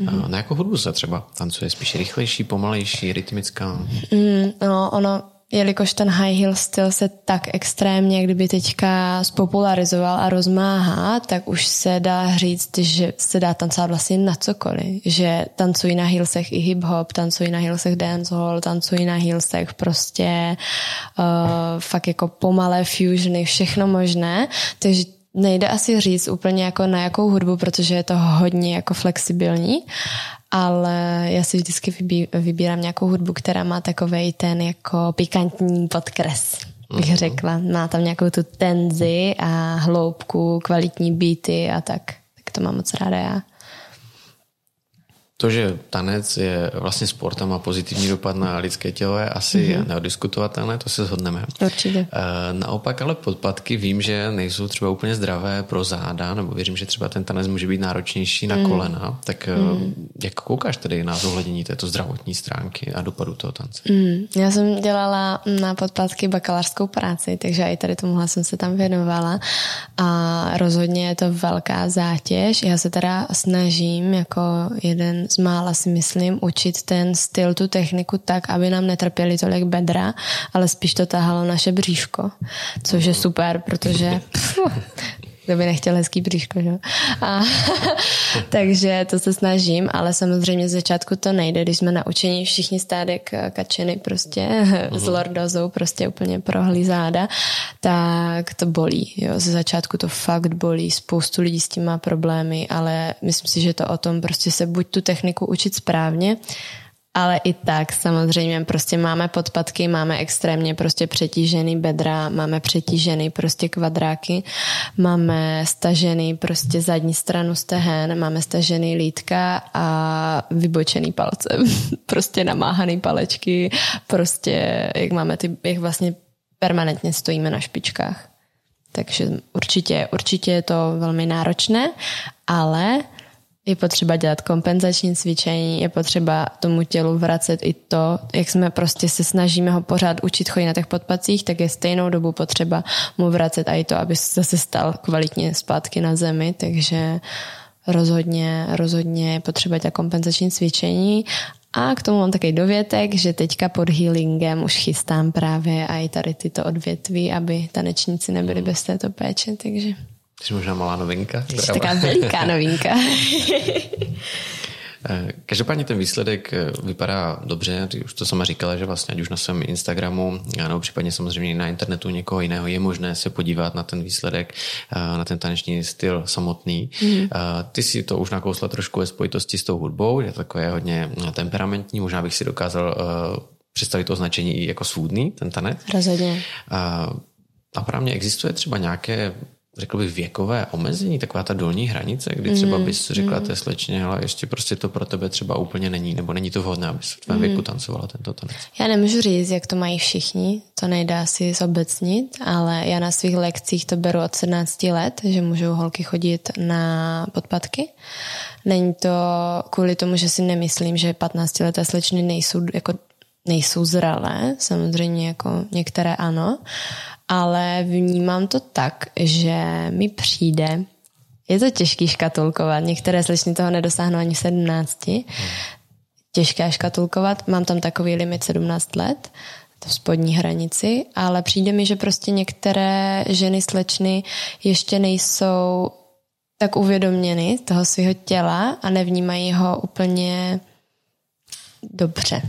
Mm-hmm. Na jakou hudbu se třeba tancuje? Spíš rychlejší, pomalejší, rytmická? Mm, no, ono jelikož ten high heel styl se tak extrémně kdyby teďka spopularizoval a rozmáhá, tak už se dá říct, že se dá tancovat vlastně na cokoliv. Že tancují na heelsech i hip-hop, tancují na heelsech dancehall, tancují na heelsech prostě uh, fakt jako pomalé fusiony, všechno možné. Takže nejde asi říct úplně jako na jakou hudbu, protože je to hodně jako flexibilní, ale já si vždycky vybírám nějakou hudbu, která má takovej ten jako pikantní podkres, bych uh-huh. řekla. Má tam nějakou tu tenzi a hloubku, kvalitní beaty a tak. Tak to mám moc ráda já. To, že tanec je vlastně sportem a pozitivní dopad na lidské tělo je asi mm-hmm. neodiskutovatelné, to se shodneme. Určitě. E, naopak ale podpadky vím, že nejsou třeba úplně zdravé pro záda, nebo věřím, že třeba ten tanec může být náročnější na mm. kolena. Tak mm. jak koukáš tedy na zohlednění této zdravotní stránky a dopadu toho tance? Mm, já jsem dělala na podpátky bakalářskou práci, takže i tady tomuhle jsem se tam věnovala a rozhodně je to velká zátěž. Já se teda snažím jako jeden z mála si myslím učit ten styl, tu techniku tak, aby nám netrpěli tolik bedra, ale spíš to tahalo naše bříško, což je super, protože pff, kdo by nechtěl hezký bříško, že? A, takže to se snažím, ale samozřejmě z začátku to nejde, když jsme naučení všichni stádek kačeny prostě uh-huh. s mhm. lordozou prostě úplně prohlí záda, tak to bolí. Jo. Ze začátku to fakt bolí, spoustu lidí s tím má problémy, ale myslím si, že to o tom prostě se buď tu techniku učit správně, ale i tak samozřejmě prostě máme podpatky, máme extrémně prostě přetížený bedra, máme přetížený prostě kvadráky, máme stažený prostě zadní stranu stehen, máme stažený lítka a vybočený palce, prostě namáhaný palečky, prostě jak máme ty, jak vlastně permanentně stojíme na špičkách. Takže určitě, určitě je to velmi náročné, ale je potřeba dělat kompenzační cvičení, je potřeba tomu tělu vracet i to, jak jsme prostě se snažíme ho pořád učit chodit na těch podpacích, tak je stejnou dobu potřeba mu vracet i to, aby se zase stal kvalitně zpátky na zemi, takže rozhodně, rozhodně je potřeba dělat kompenzační cvičení. A k tomu mám takový dovětek, že teďka pod healingem už chystám právě i tady tyto odvětví, aby tanečníci nebyli bez této péče, takže Jsi možná malá novinka. Jsi taková veliká novinka. Eh, každopádně ten výsledek eh, vypadá dobře, ty už to sama říkala, že vlastně ať už na svém Instagramu, nebo případně samozřejmě na internetu někoho jiného je možné se podívat na ten výsledek, eh, na ten taneční styl samotný. Mm. Ty si to už nakousla trošku ve spojitosti s tou hudbou, je takové hodně temperamentní, možná bych si dokázal představit to označení i jako svůdný, ten tanec. Rozhodně. A mě existuje třeba nějaké řekl bych, věkové omezení, taková ta dolní hranice, kdy třeba mhm, bys řekla mm. té slečně, ale ještě prostě to pro tebe třeba úplně není, nebo není to vhodné, abys v tvém mm. věku tancovala tento tanec. Já nemůžu říct, jak to mají všichni, to nejde si zobecnit, ale já na svých lekcích to beru od 17 let, že můžou holky chodit na podpatky. Není to kvůli tomu, že si nemyslím, že 15 leté slečny nejsou jako nejsou zralé, samozřejmě jako některé ano, ale vnímám to tak, že mi přijde, je to těžký škatulkovat, některé slečny toho nedosáhnou ani 17, těžké škatulkovat, mám tam takový limit 17 let, v spodní hranici, ale přijde mi, že prostě některé ženy slečny ještě nejsou tak uvědoměny toho svého těla a nevnímají ho úplně dobře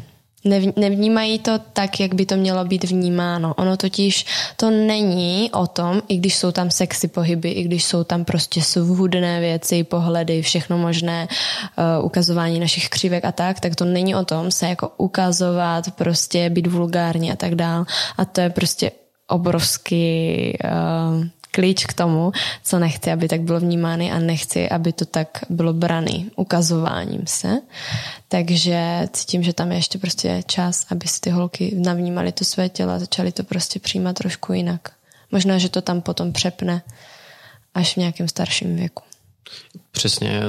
nevnímají to tak, jak by to mělo být vnímáno. Ono totiž to není o tom, i když jsou tam sexy pohyby, i když jsou tam prostě svůdné věci, pohledy, všechno možné, uh, ukazování našich křivek a tak, tak to není o tom se jako ukazovat, prostě být vulgární a tak dál. A to je prostě obrovský uh, klíč k tomu, co nechci, aby tak bylo vnímány a nechci, aby to tak bylo braný ukazováním se. Takže cítím, že tam je ještě prostě čas, aby si ty holky navnímaly to své tělo a začaly to prostě přijímat trošku jinak. Možná, že to tam potom přepne až v nějakém starším věku. Přesně,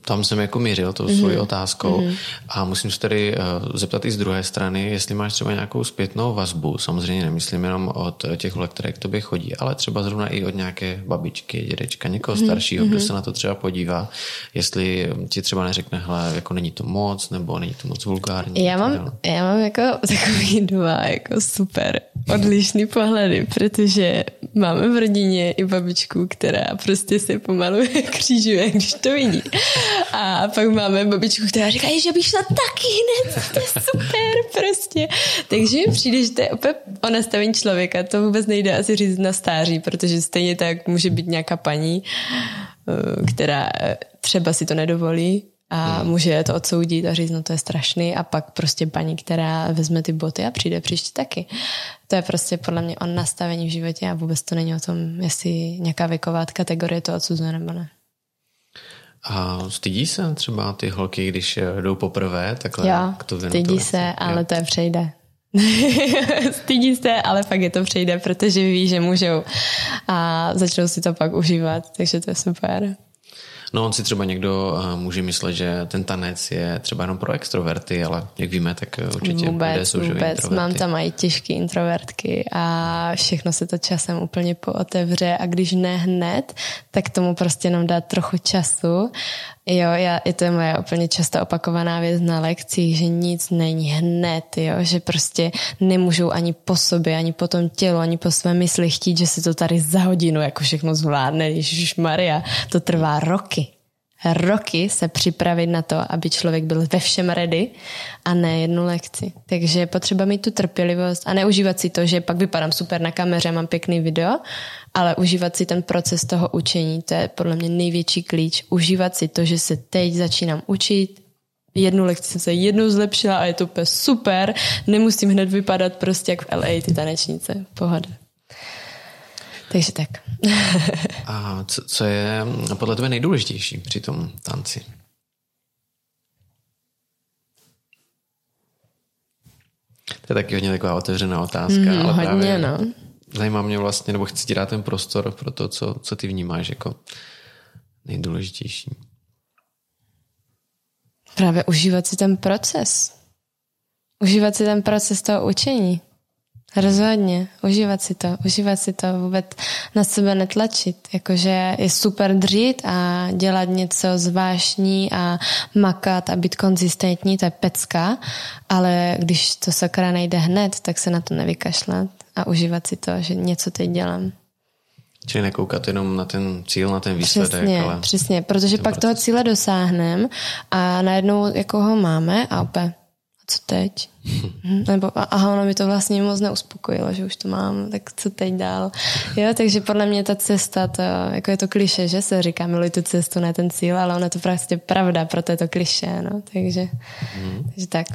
tam jsem jako mířil tou mm-hmm. svojí otázkou mm-hmm. a musím se tedy uh, zeptat i z druhé strany, jestli máš třeba nějakou zpětnou vazbu, samozřejmě nemyslím jenom od těch holek, které k tobě chodí, ale třeba zrovna i od nějaké babičky, dědečka, někoho mm-hmm. staršího, mm-hmm. kdo se na to třeba podívá, jestli ti třeba neřekne, hele, jako není to moc, nebo není to moc vulgární. Já mám, já mám jako takový dva jako super odlišný pohledy, protože máme v rodině i babičku, která prostě se pomalu křížuje, když to vidí. A pak máme babičku, která říká, že bych šla taky hned, to je super prostě. Takže přijde, že to je opět o nastavení člověka, to vůbec nejde asi říct na stáří, protože stejně tak může být nějaká paní, eh, která třeba si to nedovolí, a hmm. může to odsoudit a říct, no to je strašný a pak prostě paní, která vezme ty boty a přijde příště taky. To je prostě podle mě o nastavení v životě a vůbec to není o tom, jestli nějaká věková kategorie to odsuzuje nebo ne. A stydí se třeba ty holky, když jdou poprvé takhle jo, k to stydí se, ale jo. to je přejde. stydí se, ale pak je to přejde, protože ví, že můžou a začnou si to pak užívat, takže to je super. No on si třeba někdo uh, může myslet, že ten tanec je třeba jenom pro extroverty, ale jak víme, tak určitě vůbec, jsou vůbec. Mám tam i těžké introvertky a všechno se to časem úplně pootevře a když ne hned, tak tomu prostě jenom dát trochu času Jo, já, je to moje úplně často opakovaná věc na lekcích, že nic není hned, jo, že prostě nemůžou ani po sobě, ani po tom tělu, ani po své mysli chtít, že se to tady za hodinu jako všechno zvládne. Ježíš Maria, to trvá roky roky se připravit na to, aby člověk byl ve všem ready a ne jednu lekci. Takže je potřeba mít tu trpělivost a neužívat si to, že pak vypadám super na kameře, mám pěkný video, ale užívat si ten proces toho učení, to je podle mě největší klíč. Užívat si to, že se teď začínám učit, jednu lekci jsem se jednou zlepšila a je to úplně super, nemusím hned vypadat prostě jak v LA ty tanečnice. Pohoda. Takže tak. A co, co je podle tebe nejdůležitější při tom tanci? To je taky hodně taková otevřená otázka. Mm, ale hodně, právě no. Zajímá mě vlastně, nebo chci ti dát ten prostor pro to, co, co ty vnímáš jako nejdůležitější. Právě užívat si ten proces. Užívat si ten proces toho učení. Rozhodně, užívat si to, užívat si to, vůbec na sebe netlačit, jakože je super dřít a dělat něco zvláštní a makat a být konzistentní, to je pecka, ale když to sakra nejde hned, tak se na to nevykašlat a užívat si to, že něco teď dělám. Čili nekoukat jenom na ten cíl, na ten výsledek. Přesně, ale přesně, protože pak proces. toho cíle dosáhneme a najednou jako ho máme a opět co teď? Nebo aha, ono mi to vlastně moc neuspokojilo, že už to mám, tak co teď dál? Jo, takže podle mě ta cesta, to, jako je to kliše, že se říká, miluj tu cestu, ne ten cíl, ale ono je to prostě pravda, proto je to kliše, no, takže, mm. takže tak.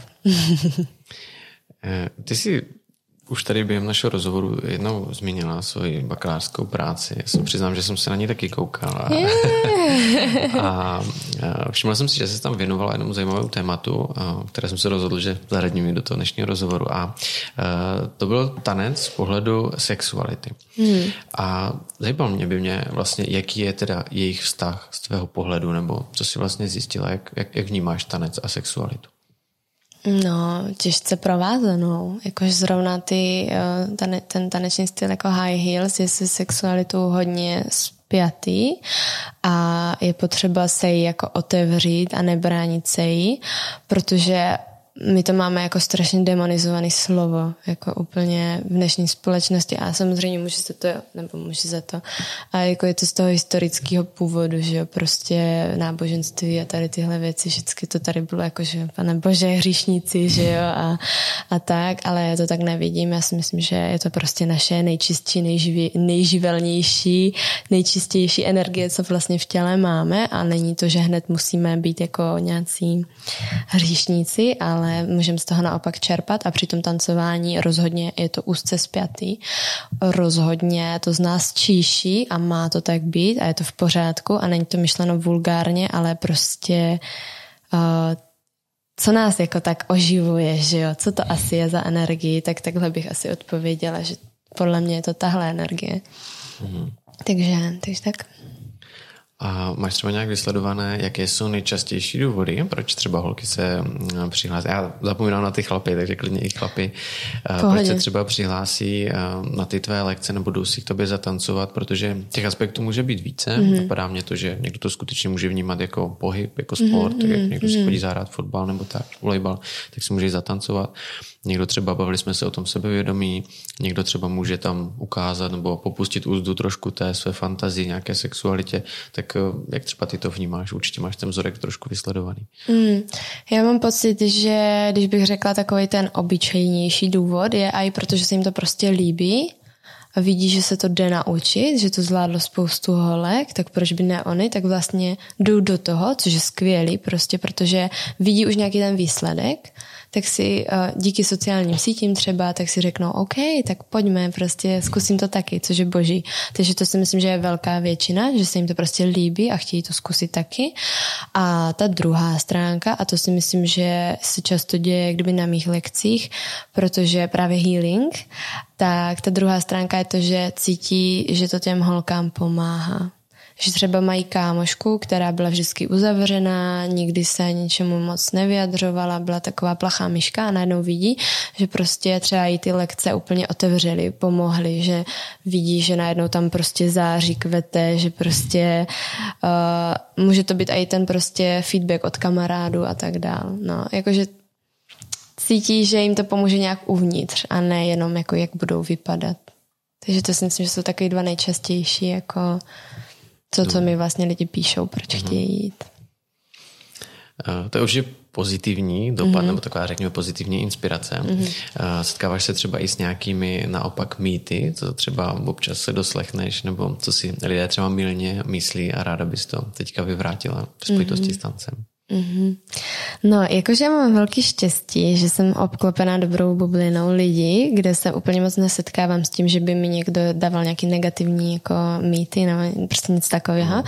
Eh, ty jsi už tady během našeho rozhovoru jednou zmínila svoji bakalářskou práci. Já jsem přiznám, že jsem se na ní taky koukal. Yeah. a, a všiml jsem si, že se tam věnovala jenom zajímavému tématu, které jsem se rozhodl, že zaradím do toho dnešního rozhovoru. A, a to byl tanec z pohledu sexuality. Hmm. A zajímalo mě by mě vlastně, jaký je teda jejich vztah z tvého pohledu, nebo co si vlastně zjistila, jak, jak, jak vnímáš tanec a sexualitu. No, těžce provázanou. Jakož zrovna ty, eh, ten, ten taneční styl jako high heels je se sexualitou hodně spjatý a je potřeba se jí jako otevřít a nebránit se jí, protože my to máme jako strašně demonizovaný slovo, jako úplně v dnešní společnosti a samozřejmě může se to, nebo může se to, a jako je to z toho historického původu, že jo, prostě náboženství a tady tyhle věci, vždycky to tady bylo jako, že pane bože, hříšníci, že jo, a, a tak, ale já to tak nevidím, já si myslím, že je to prostě naše nejčistší, nejživí, nejživelnější, nejčistější energie, co vlastně v těle máme a není to, že hned musíme být jako nějací hříšníci, ale ale můžeme z toho naopak čerpat a při tom tancování rozhodně je to úzce spjatý. Rozhodně to z nás číší a má to tak být a je to v pořádku a není to myšleno vulgárně, ale prostě uh, co nás jako tak oživuje, že jo, co to asi je za energii, tak takhle bych asi odpověděla, že podle mě je to tahle energie. Mm. Takže, takže tak. A máš třeba nějak vysledované, jaké jsou nejčastější důvody, proč třeba holky se mm, přihlásí? Já zapomínám na ty chlapy, takže klidně i chlapy. Pohodě. Proč se třeba přihlásí na ty tvé lekce nebo jdou si k tobě zatancovat, protože těch aspektů může být více. Mm-hmm. Napadá mě to, že někdo to skutečně může vnímat jako pohyb, jako sport, mm-hmm. tak jak mhm, někdo si mhm. chodí zahrát fotbal nebo tak, volejbal, tak si může zatancovat. Někdo třeba, bavili jsme se o tom sebevědomí, někdo třeba může tam ukázat nebo popustit úzdu trošku té své fantazii, nějaké sexualitě, tak eh, jak třeba ty to vnímáš? Určitě máš ten vzorek trošku vysledovaný. Mm, já mám pocit, že když bych řekla takový ten obyčejnější důvod, je i protože se jim to prostě líbí, a vidí, že se to jde naučit, že to zvládlo spoustu holek, tak proč by ne oni, tak vlastně jdou do toho, což je skvělý prostě, protože vidí už nějaký ten výsledek tak si uh, díky sociálním sítím třeba, tak si řeknou, OK, tak pojďme, prostě zkusím to taky, což je boží. Takže to si myslím, že je velká většina, že se jim to prostě líbí a chtějí to zkusit taky. A ta druhá stránka, a to si myslím, že se často děje kdyby na mých lekcích, protože právě healing, tak ta druhá stránka je to, že cítí, že to těm holkám pomáhá že třeba mají kámošku, která byla vždycky uzavřená, nikdy se ničemu moc nevyjadřovala, byla taková plachá myška a najednou vidí, že prostě třeba i ty lekce úplně otevřely, pomohly, že vidí, že najednou tam prostě září kvete, že prostě uh, může to být i ten prostě feedback od kamarádu a tak dál. No, jakože cítí, že jim to pomůže nějak uvnitř a ne jenom jako jak budou vypadat. Takže to si myslím, že jsou takový dva nejčastější, jako to, co mi vlastně lidi píšou, proč mm-hmm. chtějí jít. Uh, to je určitě pozitivní dopad, mm-hmm. nebo taková, řekněme, pozitivní inspirace. Mm-hmm. Setkáváš se třeba i s nějakými naopak mýty, co třeba občas se doslechneš, nebo co si lidé třeba milně myslí a ráda bys to teďka vyvrátila v spojitosti mm-hmm. s tancem. Mm-hmm. No, jakože mám velký štěstí, že jsem obklopená dobrou bublinou lidí, kde se úplně moc nesetkávám s tím, že by mi někdo dával nějaký negativní jako mýty nebo prostě nic takového, mm.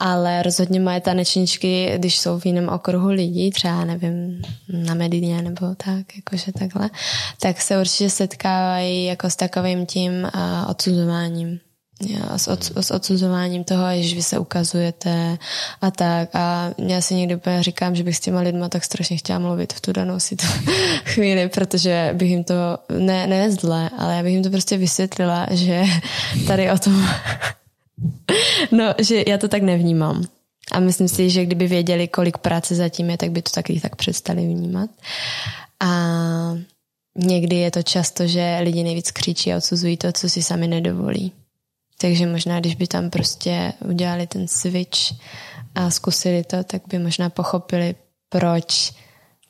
ale rozhodně moje tanečničky, když jsou v jiném okruhu lidí, třeba nevím, na Medině nebo tak, jakože takhle, tak se určitě setkávají jako s takovým tím uh, odsuzováním s, od, s odsuzováním toho, že vy se ukazujete a tak. A já si někdy úplně říkám, že bych s těma lidma tak strašně chtěla mluvit v tu danou si tu chvíli, protože bych jim to, ne, ne zle, ale já bych jim to prostě vysvětlila, že tady o tom, no, že já to tak nevnímám. A myslím si, že kdyby věděli, kolik práce zatím je, tak by to taky tak přestali vnímat. A někdy je to často, že lidi nejvíc křičí a odsuzují to, co si sami nedovolí. Takže možná, když by tam prostě udělali ten switch a zkusili to, tak by možná pochopili, proč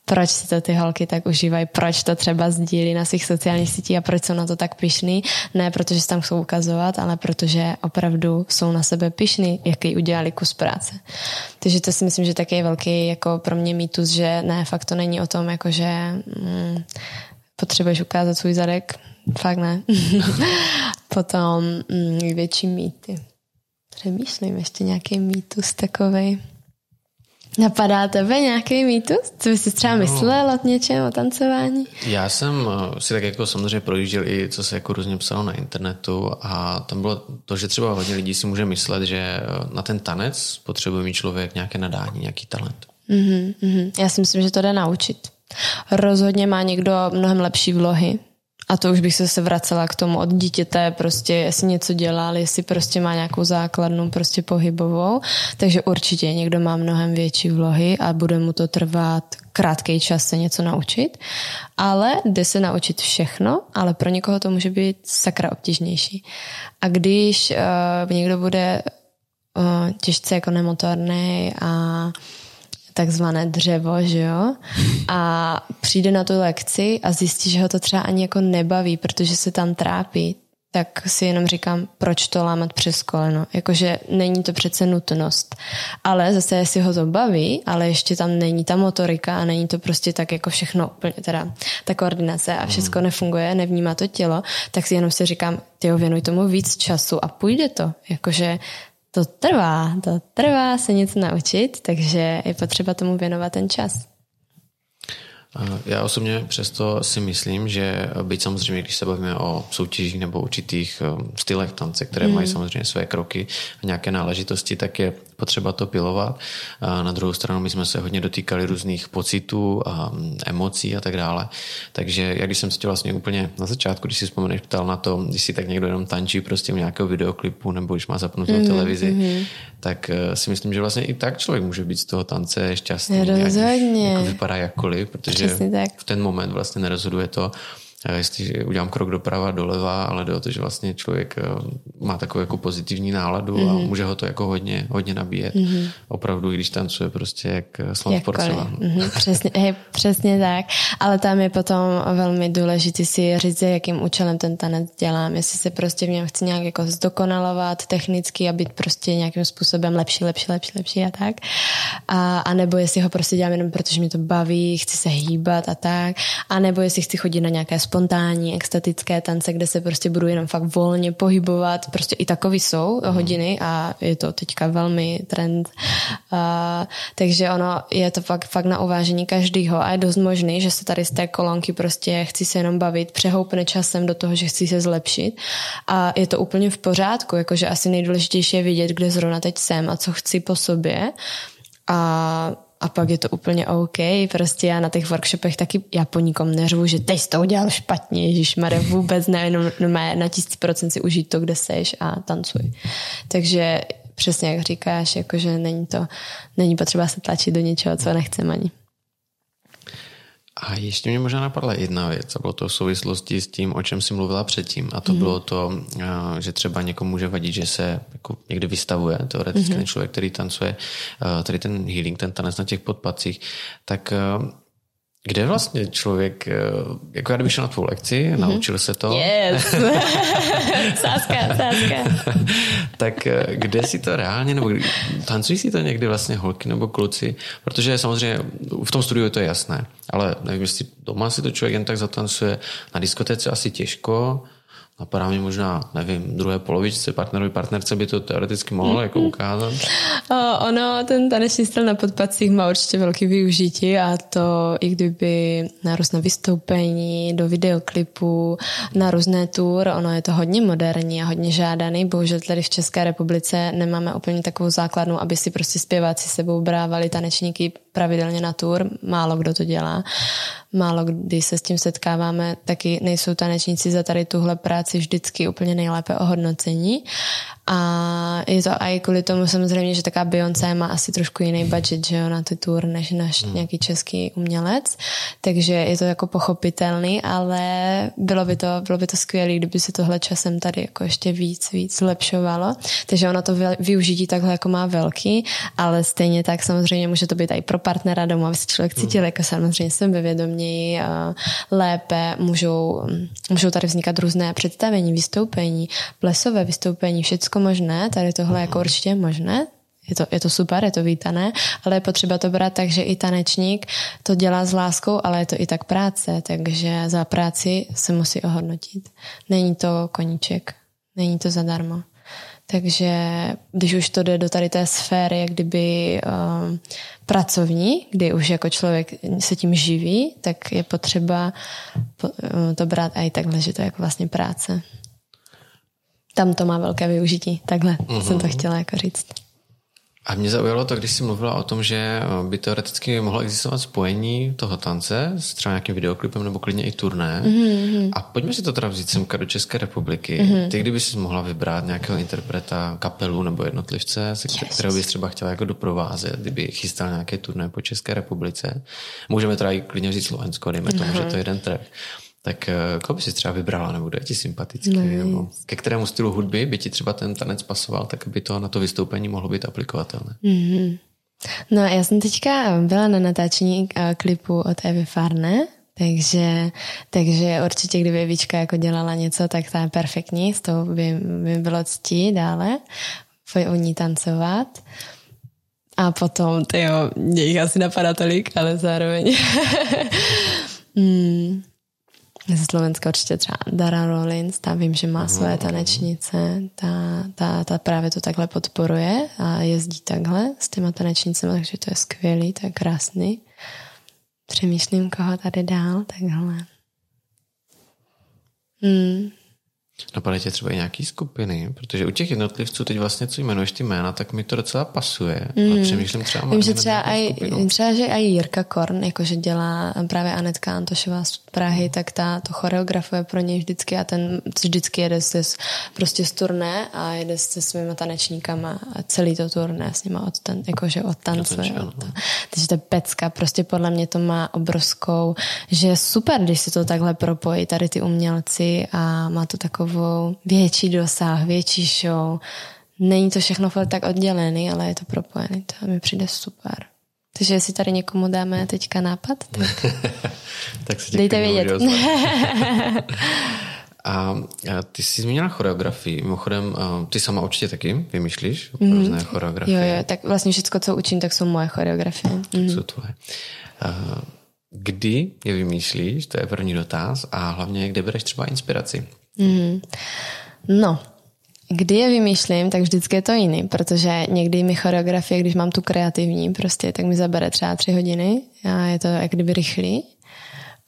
proč si to ty holky tak užívají, proč to třeba sdílí na svých sociálních sítích a proč jsou na to tak pišný. Ne protože se tam chcou ukazovat, ale protože opravdu jsou na sebe pišný, jaký udělali kus práce. Takže to si myslím, že taky je velký jako pro mě mýtus, že ne, fakt to není o tom, jako že mm, potřebuješ ukázat svůj zadek, fakt ne. Potom mm, větší mýty. Přemýšlím ještě nějaký mýtus takovej. Napadá tebe nějaký mýtus? Co bys si třeba no. myslel o něčem, o tancování? Já jsem eh, si tak jako samozřejmě projížděl i, co se jako různě psalo na internetu a tam bylo to, že třeba hodně lidí si může myslet, že eh, na ten tanec potřebuje mít člověk nějaké nadání, nějaký talent. Mm-hmm, mm-hmm. Já si myslím, že to jde naučit. Rozhodně má někdo mnohem lepší vlohy, a to už bych se vracela k tomu od dítěte, prostě jestli něco dělal, jestli prostě má nějakou základnu prostě pohybovou, takže určitě někdo má mnohem větší vlohy a bude mu to trvat krátký čas se něco naučit, ale jde se naučit všechno, ale pro někoho to může být sakra obtížnější. A když uh, někdo bude uh, těžce jako nemotorný a takzvané dřevo, že jo? A přijde na tu lekci a zjistí, že ho to třeba ani jako nebaví, protože se tam trápí, tak si jenom říkám, proč to lámat přes koleno. Jakože není to přece nutnost. Ale zase, jestli ho to baví, ale ještě tam není ta motorika a není to prostě tak jako všechno úplně, teda ta koordinace a všechno mm. nefunguje, nevnímá to tělo, tak si jenom si říkám, ty věnuj tomu víc času a půjde to. Jakože to trvá, to trvá se něco naučit, takže je potřeba tomu věnovat ten čas. Já osobně přesto si myslím, že byť samozřejmě, když se bavíme o soutěžích nebo určitých um, stylech tance, které mají samozřejmě své kroky a nějaké náležitosti, tak je potřeba to pilovat. A na druhou stranu my jsme se hodně dotýkali různých pocitů a mm, emocí a tak dále. Takže jak když jsem se tě vlastně úplně na začátku, když si vzpomeneš, ptal na to, když si tak někdo jenom tančí prostě u nějakého videoklipu nebo když má zapnutou mm, televizi, mm. Tak eh, si myslím, že vlastně i tak člověk může být z toho tance šťastný. Rozhodně. Jako vypadá jakkoliv, protože v ten moment vlastně nerozhoduje to, jestli udělám krok doprava, doleva, ale jde o to, že vlastně člověk eh, má takovou jako pozitivní náladu mm-hmm. a mhm. může ho to jako hodně, hodně nabíjet. Mm-hmm. Opravdu, když tancuje prostě jak eh, slon mm-hmm. přesně, hej, přesně tak. Ale tam je potom velmi důležité si říct, jakým účelem ten tanec dělám. Jestli se prostě v něm chci nějak jako zdokonalovat technicky a být prostě nějakým způsobem lepší, lepší, lepší, lepší a tak. A, a nebo jestli ho prostě dělám jenom protože mě to baví, chci se hýbat a tak. A nebo jestli chci chodit na nějaké spontánní, extatické tance, kde se prostě budu jenom fakt volně pohybovat. Prostě i takový jsou mm. hodiny a je to teďka velmi trend. Uh, takže ono je to fakt, fakt na uvážení každýho a je dost možný, že se tady z té kolonky prostě chci se jenom bavit, přehoupne časem do toho, že chci se zlepšit a je to úplně v pořádku, jakože asi nejdůležitější je vidět, kde zrovna teď jsem a co chci po sobě a a pak je to úplně OK. Prostě já na těch workshopech taky, já po nikom neřvu, že teď jsi to udělal špatně, Ježíš Mare, vůbec ne, jenom na tisíc procent si užít to, kde seš a tancuj. Takže přesně jak říkáš, jakože není to, není potřeba se tlačit do něčeho, co nechcem ani. A ještě mě možná napadla jedna věc, a bylo to v souvislosti s tím, o čem jsi mluvila předtím, a to mm-hmm. bylo to, že třeba někomu může vadit, že se jako někdy vystavuje, teoreticky mm-hmm. ten člověk, který tancuje, tady ten healing, ten tanec na těch podpacích, tak kde vlastně člověk, eh, jako já kdybych šel na tvou lekci, mm-hmm. naučil se to. Yes. sáska, sáska. tak eh, kde si to reálně, nebo tancují si to někdy vlastně holky nebo kluci? Protože samozřejmě v tom studiu je to jasné, ale nevím, jestli doma si to člověk jen tak zatancuje, na diskotéce asi těžko, Napadá mě možná, nevím, druhé polovičce partnerovi, partnerce by to teoreticky mohlo mm-hmm. jako ukázat? O, ono, ten taneční styl na podpacích má určitě velký využití a to i kdyby na různé vystoupení, do videoklipu, na různé tour, ono je to hodně moderní a hodně žádaný. Bohužel tady v České republice nemáme úplně takovou základnu, aby si prostě zpěváci sebou brávali tanečníky pravidelně na tour. Málo kdo to dělá málo kdy se s tím setkáváme, taky nejsou tanečníci za tady tuhle práci vždycky úplně nejlépe ohodnocení. A je to i kvůli tomu samozřejmě, že taká Beyoncé má asi trošku jiný budget, že jo, na ty tour, než náš hmm. nějaký český umělec. Takže je to jako pochopitelný, ale bylo by to, bylo by to skvělé, kdyby se tohle časem tady jako ještě víc, víc zlepšovalo. Takže ono to využití takhle jako má velký, ale stejně tak samozřejmě může to být i pro partnera doma, aby se člověk cítil hmm. jako samozřejmě sebevědoměji, lépe, můžou, můžou tady vznikat různé představení, vystoupení, plesové vystoupení, všechno všecko možné, tady tohle jako určitě je možné, je to, je to super, je to vítané, ale je potřeba to brát tak, že i tanečník to dělá s láskou, ale je to i tak práce, takže za práci se musí ohodnotit. Není to koníček, není to zadarmo. Takže když už to jde do tady té sféry, jak kdyby um, pracovní, kdy už jako člověk se tím živí, tak je potřeba to brát i takhle, že to je jako vlastně práce tam to má velké využití. Takhle mm-hmm. jsem to chtěla jako říct. A mě zaujalo to, když jsi mluvila o tom, že by teoreticky mohlo existovat spojení toho tance s třeba nějakým videoklipem nebo klidně i turné. Mm-hmm. A pojďme si to teda vzít semka do České republiky. Mm-hmm. Ty, kdyby si mohla vybrat nějakého interpreta, kapelu nebo jednotlivce, se yes. kterého bys třeba chtěla jako doprovázet, kdyby chystal nějaké turné po České republice. Můžeme teda i klidně říct Slovensko, dejme tomu, mm-hmm. že to je jeden track. Tak eh, koho by si třeba vybrala, nebo kdo je ti sympatický, nice. nebo ke kterému stylu hudby by ti třeba ten tanec pasoval, tak aby to na to vystoupení mohlo být aplikovatelné? Mm-hmm. No já jsem teďka byla na natáčení eh, klipu od Evy Farne, takže, takže určitě, kdyby Evička jako dělala něco, tak ta je perfektní, z toho by, by bylo ctí dále u ní tancovat. A potom, ty jo, mě jich asi napadá tolik, ale zároveň. hmm. Ze Slovenska určitě třeba Dara Rollins, ta vím, že má mhm, své mhm. tanečnice, ta, ta, ta právě to takhle podporuje a jezdí takhle s těma tanečnicemi, takže to je skvělý, to je krásný. Přemýšlím, koho tady dál, takhle. Hmm. Napadají tě třeba i nějaký skupiny, protože u těch jednotlivců teď vlastně, co jmenuješ ty jména, tak mi to docela pasuje. Mm. A přemýšlím třeba Vím, že třeba, aj, třeba, že i Jirka Korn, jakože dělá právě Anetka Antošová z Prahy, tak ta to choreografuje pro něj vždycky a ten vždycky jede se prostě z turné a jede se svými tanečníkama a celý to turné s nima od ten, jakože odtancuje. Takže to je pecka, prostě podle mě to má obrovskou, že je super, když se to takhle propojí, tady ty umělci a má to takovou takovou větší dosah, větší show. Není to všechno tak oddělený, ale je to propojený. To mi přijde super. Takže jestli tady někomu dáme teďka nápad, tak, tak se dejte vědět. A ty jsi zmínila choreografii. Mimochodem, ty sama určitě taky vymýšlíš mm. různé choreografie. Jo, jo, tak vlastně všechno, co učím, tak jsou moje choreografie. Mm. Jsou tvoje. Kdy je vymýšlíš, to je první dotaz, a hlavně kde bereš třeba inspiraci? Mm. No, kdy je vymýšlím, tak vždycky je to jiný, protože někdy mi choreografie, když mám tu kreativní, prostě, tak mi zabere třeba tři hodiny a je to jak kdyby rychlý,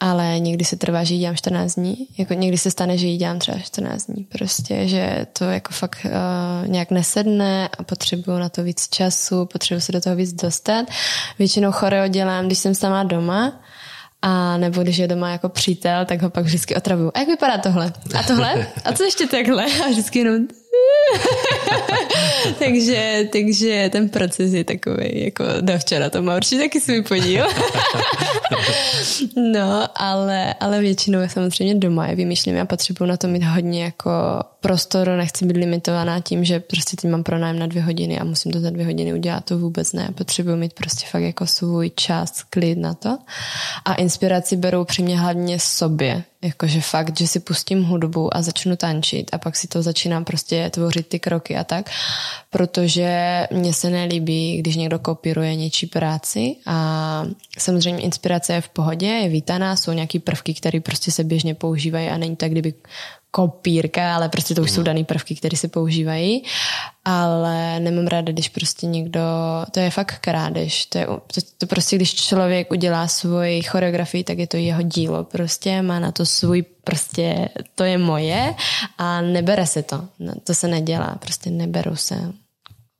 ale někdy se trvá, že jí dělám 14 dní, jako někdy se stane, že jí dělám třeba 14 dní, prostě, že to jako fakt uh, nějak nesedne a potřebuju na to víc času, potřebuju se do toho víc dostat. Většinou choreo dělám, když jsem sama doma, a nebo když je doma jako přítel, tak ho pak vždycky otravuju. A jak vypadá tohle? A tohle? A co ještě takhle? A vždycky jenom takže, takže ten proces je takový, jako do včera to má určitě taky svůj podíl. no, ale, ale většinou je samozřejmě doma je vymýšlím. Já potřebuji na to mít hodně jako prostoru, nechci být limitovaná tím, že prostě teď mám pronájem na dvě hodiny a musím to za dvě hodiny udělat, to vůbec ne. Potřebuji mít prostě fakt jako svůj čas, klid na to. A inspiraci berou při mě hlavně sobě. Jakože fakt, že si pustím hudbu a začnu tančit a pak si to začínám prostě tvořit ty kroky a tak, protože mně se nelíbí, když někdo kopíruje něčí práci a samozřejmě inspirace je v pohodě, je vítaná, jsou nějaký prvky, které prostě se běžně používají a není tak, kdyby kopírka, ale prostě to už jsou mhm. dané prvky, které se používají. Ale nemám ráda, když prostě někdo, to je fakt krádež. To, je, to, to prostě, když člověk udělá svoji choreografii, tak je to jeho dílo. Prostě má na to svůj, prostě to je moje a nebere se to. No, to se nedělá, prostě neberou se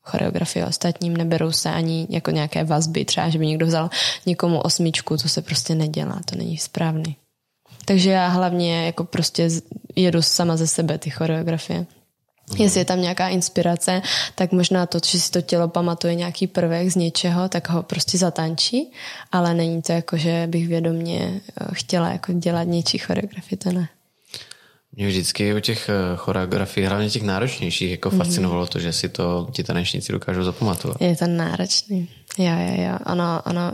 choreografie ostatním, neberou se ani jako nějaké vazby, třeba, že by někdo vzal někomu osmičku, to se prostě nedělá, to není správný. Takže já hlavně jako prostě jedu sama ze sebe ty choreografie. Mm. Jestli je tam nějaká inspirace, tak možná to, že si to tělo pamatuje nějaký prvek z něčeho, tak ho prostě zatančí, ale není to jako, že bych vědomě eh, chtěla jako dělat něčí choreografii, to ne. Mě vždycky u těch eh, choreografií, hlavně těch náročnějších, jako mm. fascinovalo to, že si to ti tanečníci dokážou zapamatovat. Je to náročný. Jo, jo, jo. Ono, ono,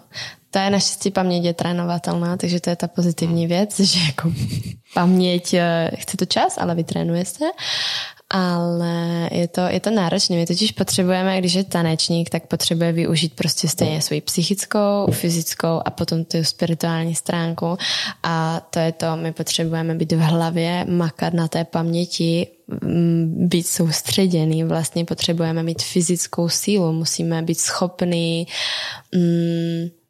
to je naštěstí paměť je trénovatelná, takže to je ta pozitivní věc, že jako paměť, eh, chce to čas, ale vytrénuje se. Ale je to, je to náročné. My totiž potřebujeme, když je tanečník, tak potřebuje využít prostě stejně svoji psychickou, fyzickou a potom tu spirituální stránku. A to je to, my potřebujeme být v hlavě, makat na té paměti, mm, být soustředěný, vlastně potřebujeme mít fyzickou sílu, musíme být schopný mm,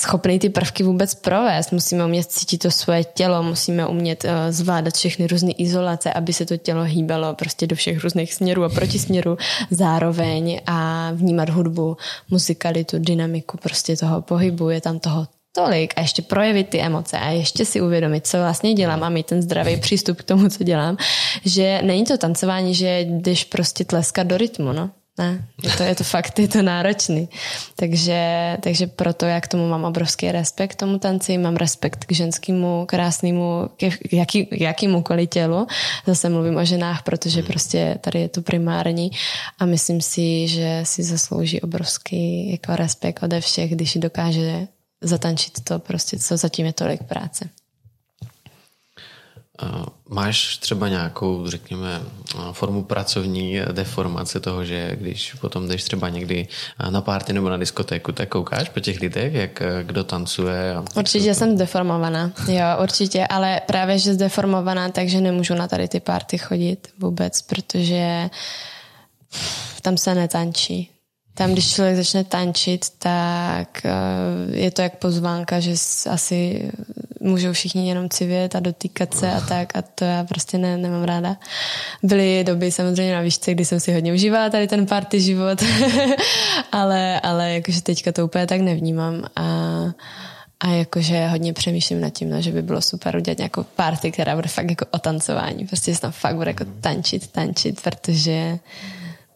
schopný ty prvky vůbec provést. Musíme umět cítit to svoje tělo, musíme umět uh, zvládat všechny různé izolace, aby se to tělo hýbalo prostě do všech různých směrů a protisměrů zároveň a vnímat hudbu, muzikalitu, dynamiku prostě toho pohybu, je tam toho tolik a ještě projevit ty emoce a ještě si uvědomit, co vlastně dělám a mít ten zdravý přístup k tomu, co dělám, že není to tancování, že jdeš prostě tleskat do rytmu, no. Ne, je to, je to fakt, je to náročný. Takže, takže proto já k tomu mám obrovský respekt k tomu tanci, mám respekt k ženskému krásnému, k jaký, jakýmukoliv tělu. Zase mluvím o ženách, protože prostě tady je to primární a myslím si, že si zaslouží obrovský jako respekt ode všech, když dokáže zatančit to prostě, co zatím je tolik práce. Máš třeba nějakou, řekněme, formu pracovní deformace toho, že když potom jdeš třeba někdy na párty nebo na diskotéku, tak koukáš po těch lidech, jak kdo tancuje? A určitě to... jsem deformovaná, jo, určitě, ale právě, že zdeformovaná, takže nemůžu na tady ty párty chodit vůbec, protože tam se netančí. Tam, když člověk začne tančit, tak eh, je to jak pozvánka, že asi můžou všichni jenom civět a dotýkat se a tak a to já prostě ne, nemám ráda. Byly doby samozřejmě na výšce, kdy jsem si hodně užívala tady ten party život, ale, ale jakože teďka to úplně tak nevnímám a a jakože hodně přemýšlím nad tím, no, že by bylo super udělat nějakou party, která bude fakt jako o tancování. Prostě se tam fakt bude jako tančit, tančit, protože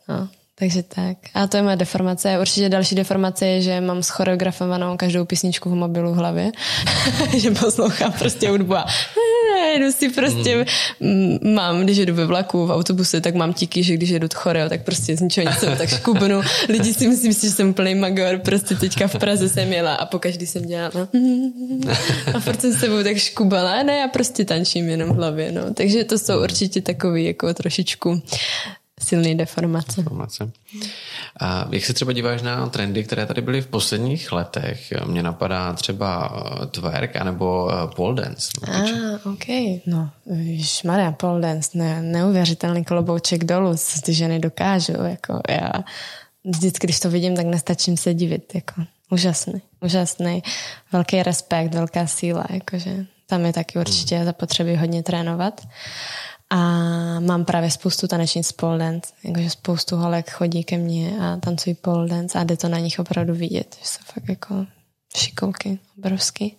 no, takže tak. A to je moje deformace. Určitě další deformace je, že mám schoreografovanou každou písničku v mobilu v hlavě. že poslouchám prostě hudbu a jedu si prostě, mm. mám, když jedu ve vlaku, v autobuse, tak mám tiky, že když jedu choreo, tak prostě z ničeho nic tak škubnu. Lidi si myslí, že jsem plný magor, prostě teďka v Praze jsem jela a pokaždý jsem dělala a furt jsem sebou tak škubala. Ne, já prostě tančím jenom v hlavě, no. Takže to jsou určitě takový jako trošičku silný deformace. deformace. A jak se třeba díváš na trendy, které tady byly v posledních letech? Mně napadá třeba eh, twerk anebo eh, pole dance. Ah, ok. No, Maria, pole dance, ne, neuvěřitelný klobouček dolů, co ty ženy dokážou. Jako já vždycky, když to vidím, tak nestačím se divit. Jako, úžasný, úžasný. Velký respekt, velká síla. Jakože tam je taky určitě zapotřebí hodně trénovat. A mám právě spoustu tanečnic pole dance, jakože spoustu holek chodí ke mně a tancují pole dance a jde to na nich opravdu vidět, že jsou fakt jako šikovky, obrovský.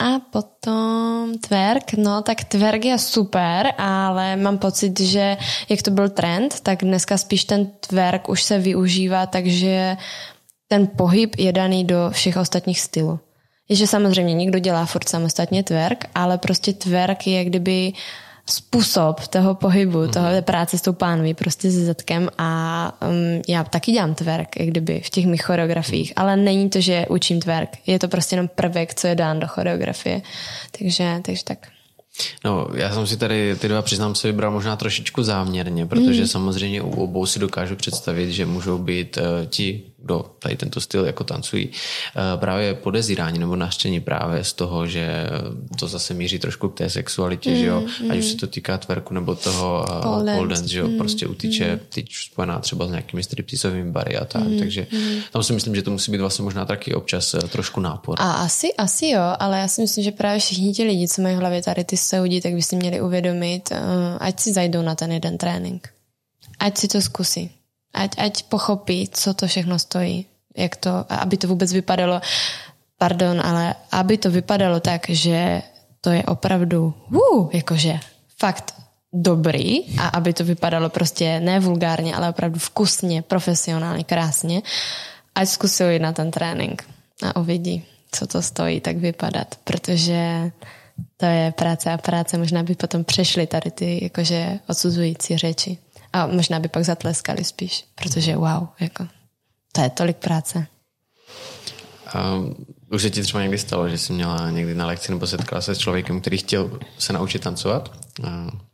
A potom twerk, no tak twerk je super, ale mám pocit, že jak to byl trend, tak dneska spíš ten twerk už se využívá, takže ten pohyb je daný do všech ostatních stylů. Je, že samozřejmě někdo dělá furt samostatně twerk, ale prostě twerk je kdyby způsob toho pohybu, mm. toho práce s tou pánví, prostě se zadkem a um, já taky dělám twerk, jak kdyby v těch mých choreografiích, ale není to, že učím twerk, je to prostě jenom prvek, co je dán do choreografie, takže, takže tak. No, já jsem si tady ty dva, přiznám se, vybral možná trošičku záměrně, protože mm. samozřejmě u obou si dokážu představit, že můžou být uh, ti kdo tady tento styl jako tancují, eh, právě podezírání nebo naštění právě z toho, že to zase míří trošku k té sexualitě, mm, že jo, mm. ať už se to týká tverku nebo toho uh, pole dance, že jo, mm, prostě utíče, mm. teď spojená třeba s nějakými striptisovými bary a tak, mm, takže mm. tam si myslím, že to musí být vlastně možná taky občas eh, trošku nápor. A asi, asi jo, ale já si myslím, že právě všichni ti lidi, co mají v hlavě tady ty soudí, tak by si měli uvědomit, ať si zajdou na ten jeden trénink. Ať si to zkusí Ať, ať pochopí, co to všechno stojí. Jak to, aby to vůbec vypadalo, pardon, ale aby to vypadalo tak, že to je opravdu, uh, jakože fakt dobrý a aby to vypadalo prostě ne vulgárně, ale opravdu vkusně, profesionálně, krásně, ať zkusí jít na ten trénink a uvidí, co to stojí tak vypadat, protože to je práce a práce, možná by potom přešly tady ty jakože odsuzující řeči. A možná by pak zatleskali spíš, protože wow, jako, to je tolik práce. Um, už se ti třeba někdy stalo, že jsi měla někdy na lekci nebo setkala se s člověkem, který chtěl se naučit tancovat,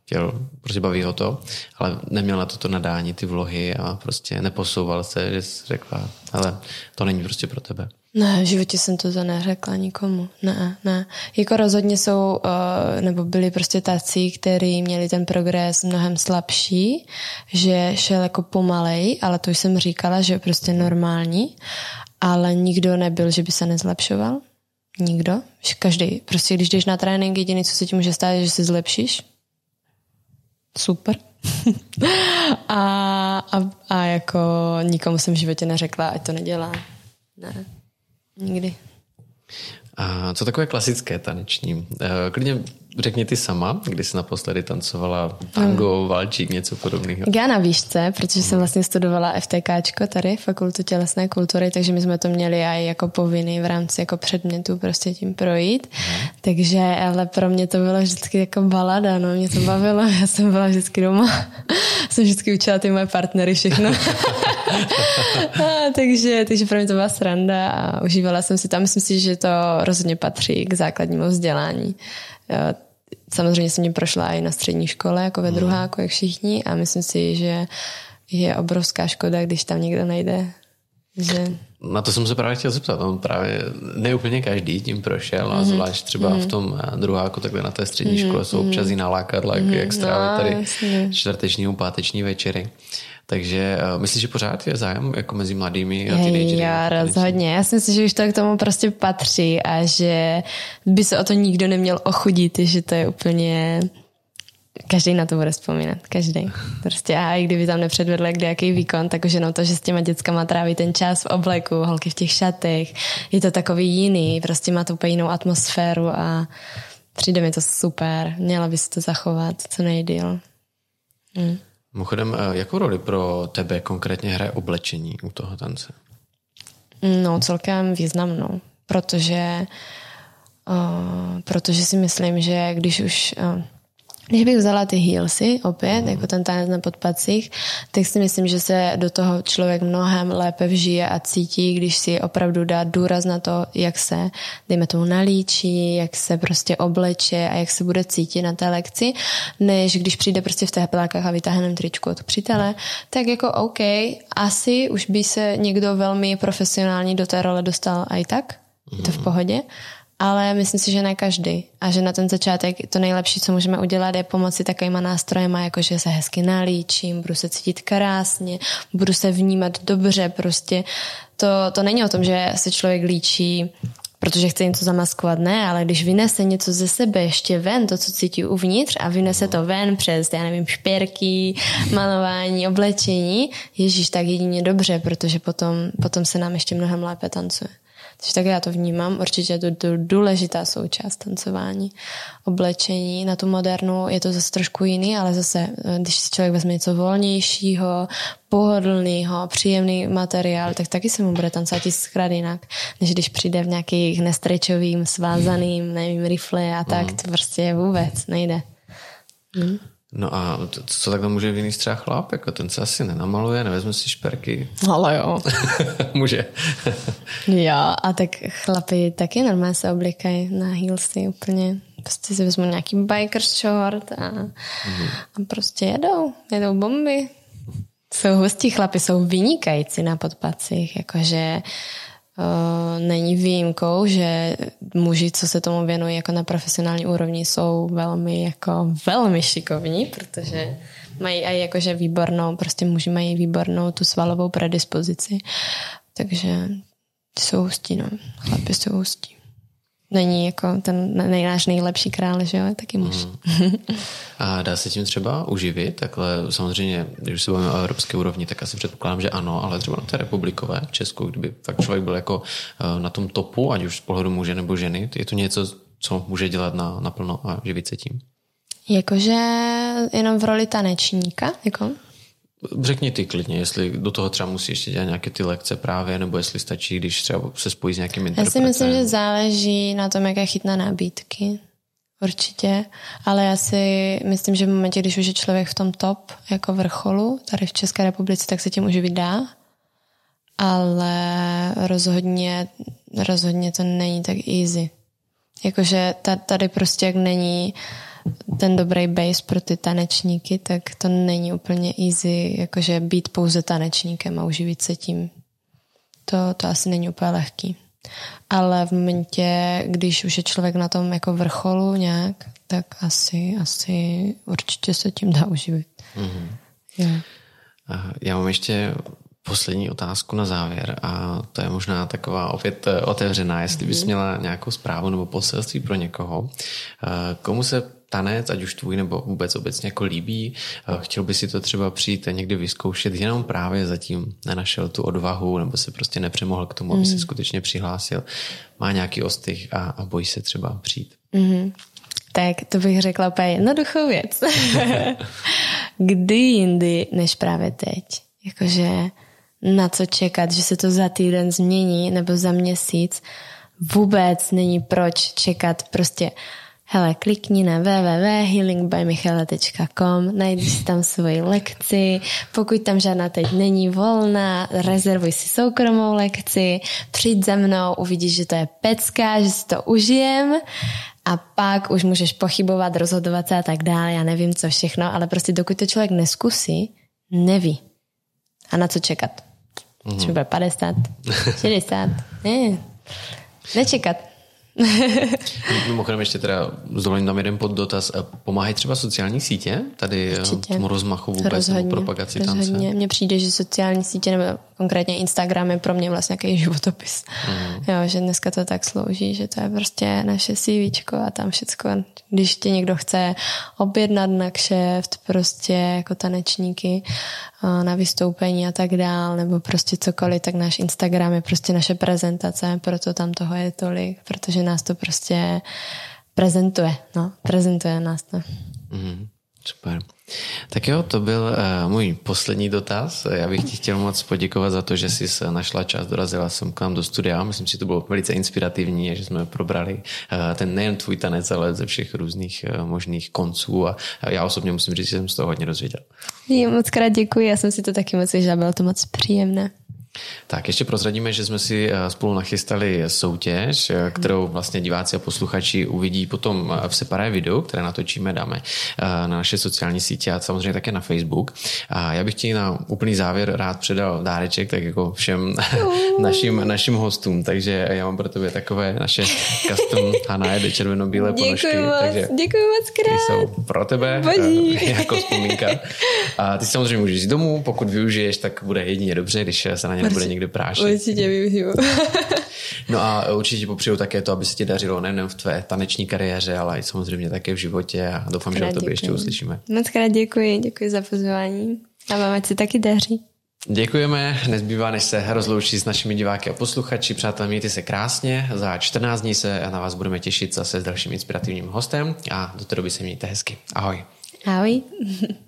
chtěl, prostě baví ho to, ale neměl na toto nadání ty vlohy a prostě neposouval se, že jsi řekla, ale to není prostě pro tebe. Ne, v životě jsem to neřekla nikomu. Ne, ne. Jako rozhodně jsou, uh, nebo byli prostě tací, kteří měli ten progres mnohem slabší, že šel jako pomalej, ale to už jsem říkala, že je prostě normální, ale nikdo nebyl, že by se nezlepšoval. Nikdo. Každý. Prostě když jdeš na trénink, jediný, co se ti může stát, je, že se zlepšíš. Super. a, a, a jako nikomu jsem v životě neřekla, ať to nedělá. Ne. Nikdy. A co takové klasické taneční? Eh, klidně řekni ty sama, kdy jsi naposledy tancovala tango, hmm. valčík, něco podobného. Já na výšce, protože jsem vlastně studovala FTKčko tady, Fakultu tělesné kultury, takže my jsme to měli i jako povinný v rámci jako předmětu prostě tím projít. Hmm. Takže, ale pro mě to bylo vždycky jako balada, no, mě to bavilo, já jsem byla vždycky doma. jsem vždycky učila ty moje partnery všechno. a, takže, takže pro mě to byla sranda a užívala jsem si tam. Myslím si, že to rozhodně patří k základnímu vzdělání. Samozřejmě jsem mě prošla i na střední škole, jako ve druháku, jak všichni a myslím si, že je obrovská škoda, když tam někdo nejde. Že... Na to jsem se právě chtěl zeptat. On právě neúplně každý tím prošel a mm-hmm. zvlášť třeba mm-hmm. v tom eh, druháku, takhle na té střední mm-hmm. škole jsou občas i nalákadla, mm-hmm. jak strávit no, tady jasně. čtvrteční, páteční večery. Takže uh, myslíš, že pořád je zájem jako mezi mladými a teenagery? Já rozhodně. Já si myslím, že už to k tomu prostě patří a že by se o to nikdo neměl ochudit, že to je úplně... Každý na to bude vzpomínat, každý. Prostě a i kdyby tam nepředvedl jaký výkon, tak už jenom to, že s těma dětskama tráví ten čas v obleku, holky v těch šatech, je to takový jiný, prostě má to úplně jinou atmosféru a přijde mi to super. Měla by se to zachovat co nejdíl. Hmm. Mimochodem, eh, jakou roli pro tebe konkrétně hraje oblečení u toho tance? No, celkem významnou, protože, uh, protože si myslím, že když už uh, když bych vzala ty heelsy opět, mm. jako ten tanec na podpacích, tak si myslím, že se do toho člověk mnohem lépe vžije a cítí, když si opravdu dá důraz na to, jak se, dejme tomu, nalíčí, jak se prostě obleče a jak se bude cítit na té lekci, než když přijde prostě v těch pelákách a vytáhne tričku od přítele, tak jako OK, asi už by se někdo velmi profesionální do té role dostal i tak, mm. to v pohodě, ale myslím si, že ne každý. A že na ten začátek to nejlepší, co můžeme udělat, je pomoci takovýma nástrojema, jako že se hezky nalíčím, budu se cítit krásně, budu se vnímat dobře, prostě to, to není o tom, že se člověk líčí protože chce něco zamaskovat, ne, ale když vynese něco ze sebe ještě ven, to, co cítí uvnitř a vynese to ven přes, já nevím, špěrky, malování, oblečení, ježíš, tak jedině dobře, protože potom, potom se nám ještě mnohem lépe tancuje. Takže tak já to vnímám. Určitě je to důležitá součást tancování. Oblečení na tu modernu je to zase trošku jiný, ale zase, eh, když si člověk vezme něco volnějšího, pohodlného, příjemný materiál, tak taky se mu bude tancovat tisíckrát jinak, než když přijde v nějakých nestrečovým, svázaným, nevím, rifle a tak, mm. to prostě vůbec nejde. Mm. No a co takhle může jiný třeba chlap? Jako ten se asi nenamaluje, nevezme si šperky. Ale jo. může. jo, a tak chlapi taky normálně se oblíkají na heelsy úplně. Prostě si vezmu nějaký biker short a, mm. a prostě jedou. Jedou bomby. Jsou hustí chlapi, jsou vynikající na podpacích, jakože Uh, není výjimkou, že muži, co se tomu věnují jako na profesionální úrovni, jsou velmi jako velmi šikovní, protože mají i jakože výbornou, prostě muži mají výbornou tu svalovou predispozici. Takže jsou hustí, no. Chlapi jsou hustí není jako ten náš nejlepší král, že jo, taky muž. Mm. A dá se tím třeba uživit? Takhle samozřejmě, když se bavíme o evropské úrovni, tak asi předpokládám, že ano, ale třeba na té republikové v Česku, kdyby fakt člověk byl jako eh, na tom topu, ať už z pohledu muže nebo ženy, je to něco, co může dělat na, naplno a živit se tím? Jakože jenom v roli tanečníka, jako? Řekni ty klidně, jestli do toho třeba musí ještě dělat nějaké ty lekce právě, nebo jestli stačí, když třeba se spojí s nějakým interpretem. Já si myslím, že záleží na tom, jaké chytná nabídky. Určitě, ale já si myslím, že v momentě, když už je člověk v tom top jako vrcholu, tady v České republice, tak se tím už vydá, ale rozhodně, rozhodně to není tak easy. Jakože tady prostě jak není ten dobrý base pro ty tanečníky, tak to není úplně easy, jakože být pouze tanečníkem a uživit se tím. To, to asi není úplně lehký. Ale v momentě, když už je člověk na tom jako vrcholu nějak, tak asi, asi určitě se tím dá uživit. Mm-hmm. Yeah. Já mám ještě poslední otázku na závěr a to je možná taková opět eh, otevřená, jestli bys mhm. měla nějakou zprávu nebo poselství pro někoho. Eh, komu se tanec, ať už tvůj nebo vůbec obecně jako líbí, eh, chtěl by si to třeba přijít a někdy vyzkoušet, jenom právě zatím nenašel tu odvahu nebo se prostě nepřemohl k tomu, aby mm. se skutečně přihlásil, má nějaký ostych a, a bojí se třeba přijít. Mm. Tak to bych řekla úplně jednoduchou věc. Kdy jindy, než právě teď. Jakože na co čekat, že se to za týden změní nebo za měsíc. Vůbec není proč čekat prostě hele, klikni na www.healingbymichala.com, najdi si tam svoji lekci, pokud tam žádná teď není volná, rezervuj si soukromou lekci, přijď za mnou, uvidíš, že to je pecka, že si to užijem a pak už můžeš pochybovat, rozhodovat se a tak dále, já nevím co všechno, ale prostě dokud to člověk neskusí, neví. A na co čekat? Mm-hmm. Třeba 50, 60, ne, nečekat. Mimochodem ještě teda zdovolím tam jeden poddotaz. Pomáhají třeba sociální sítě tady eh, Určitě. tomu rozmachu vůbec rozhodně, propagaci rozhodně. tance? Mně přijde, že sociální sítě nebo konkrétně Instagram je pro mě vlastně nějaký životopis. Mm. Jo, že dneska to tak slouží, že to je prostě naše CV a tam všecko. Když tě někdo chce objednat na kšeft, prostě jako tanečníky na vystoupení a tak dál, nebo prostě cokoliv, tak náš Instagram je prostě naše prezentace, proto tam toho je tolik, protože nás to prostě prezentuje, no, prezentuje nás to. Mm. Super. Tak jo, to byl uh, můj poslední dotaz. Já bych ti chtěl moc poděkovat za to, že jsi našla čas, dorazila jsem k nám do studia. Myslím si, že to bylo velice inspirativní, že jsme probrali uh, ten nejen tvůj tanec, ale ze všech různých uh, možných konců a já osobně musím říct, že jsem z toho hodně dozvěděl. Já moc krát děkuji, já jsem si to taky moc vyžila, bylo to moc příjemné. Tak ještě prozradíme, že jsme si eh, spolu nachystali soutěž, eh, kterou vlastně diváci a posluchači uvidí potom eh, v separé videu, které natočíme, dáme na naše sociální sítě a samozřejmě také na Facebook. A já bych ti na úplný závěr rád předal dáreček, tak jako všem našim, našim hostům. Takže já mám pro tebe takové naše custom Hanaje červeno-bílé ponožky. Děkuji moc, takže děkuji moc krát. Jsou pro tebe Bodí. jako vzpomínka. A ty samozřejmě můžeš jít domů, pokud využiješ, tak bude jedině dobře, když se na ně nebude někde prášit. Určitě využiju. no a určitě popřeju také to, aby se ti dařilo nejen v tvé taneční kariéře, ale i samozřejmě také v životě a doufám, krát že o tobě ještě uslyšíme. Moc krát děkuji, děkuji za pozvání a vám ať se taky daří. Děkujeme, nezbývá než se rozloučit s našimi diváky a posluchači. Přátelé, mějte se krásně, za 14 dní se na vás budeme těšit zase s dalším inspirativním hostem a do té doby se mějte hezky. Ahoj. Ahoj.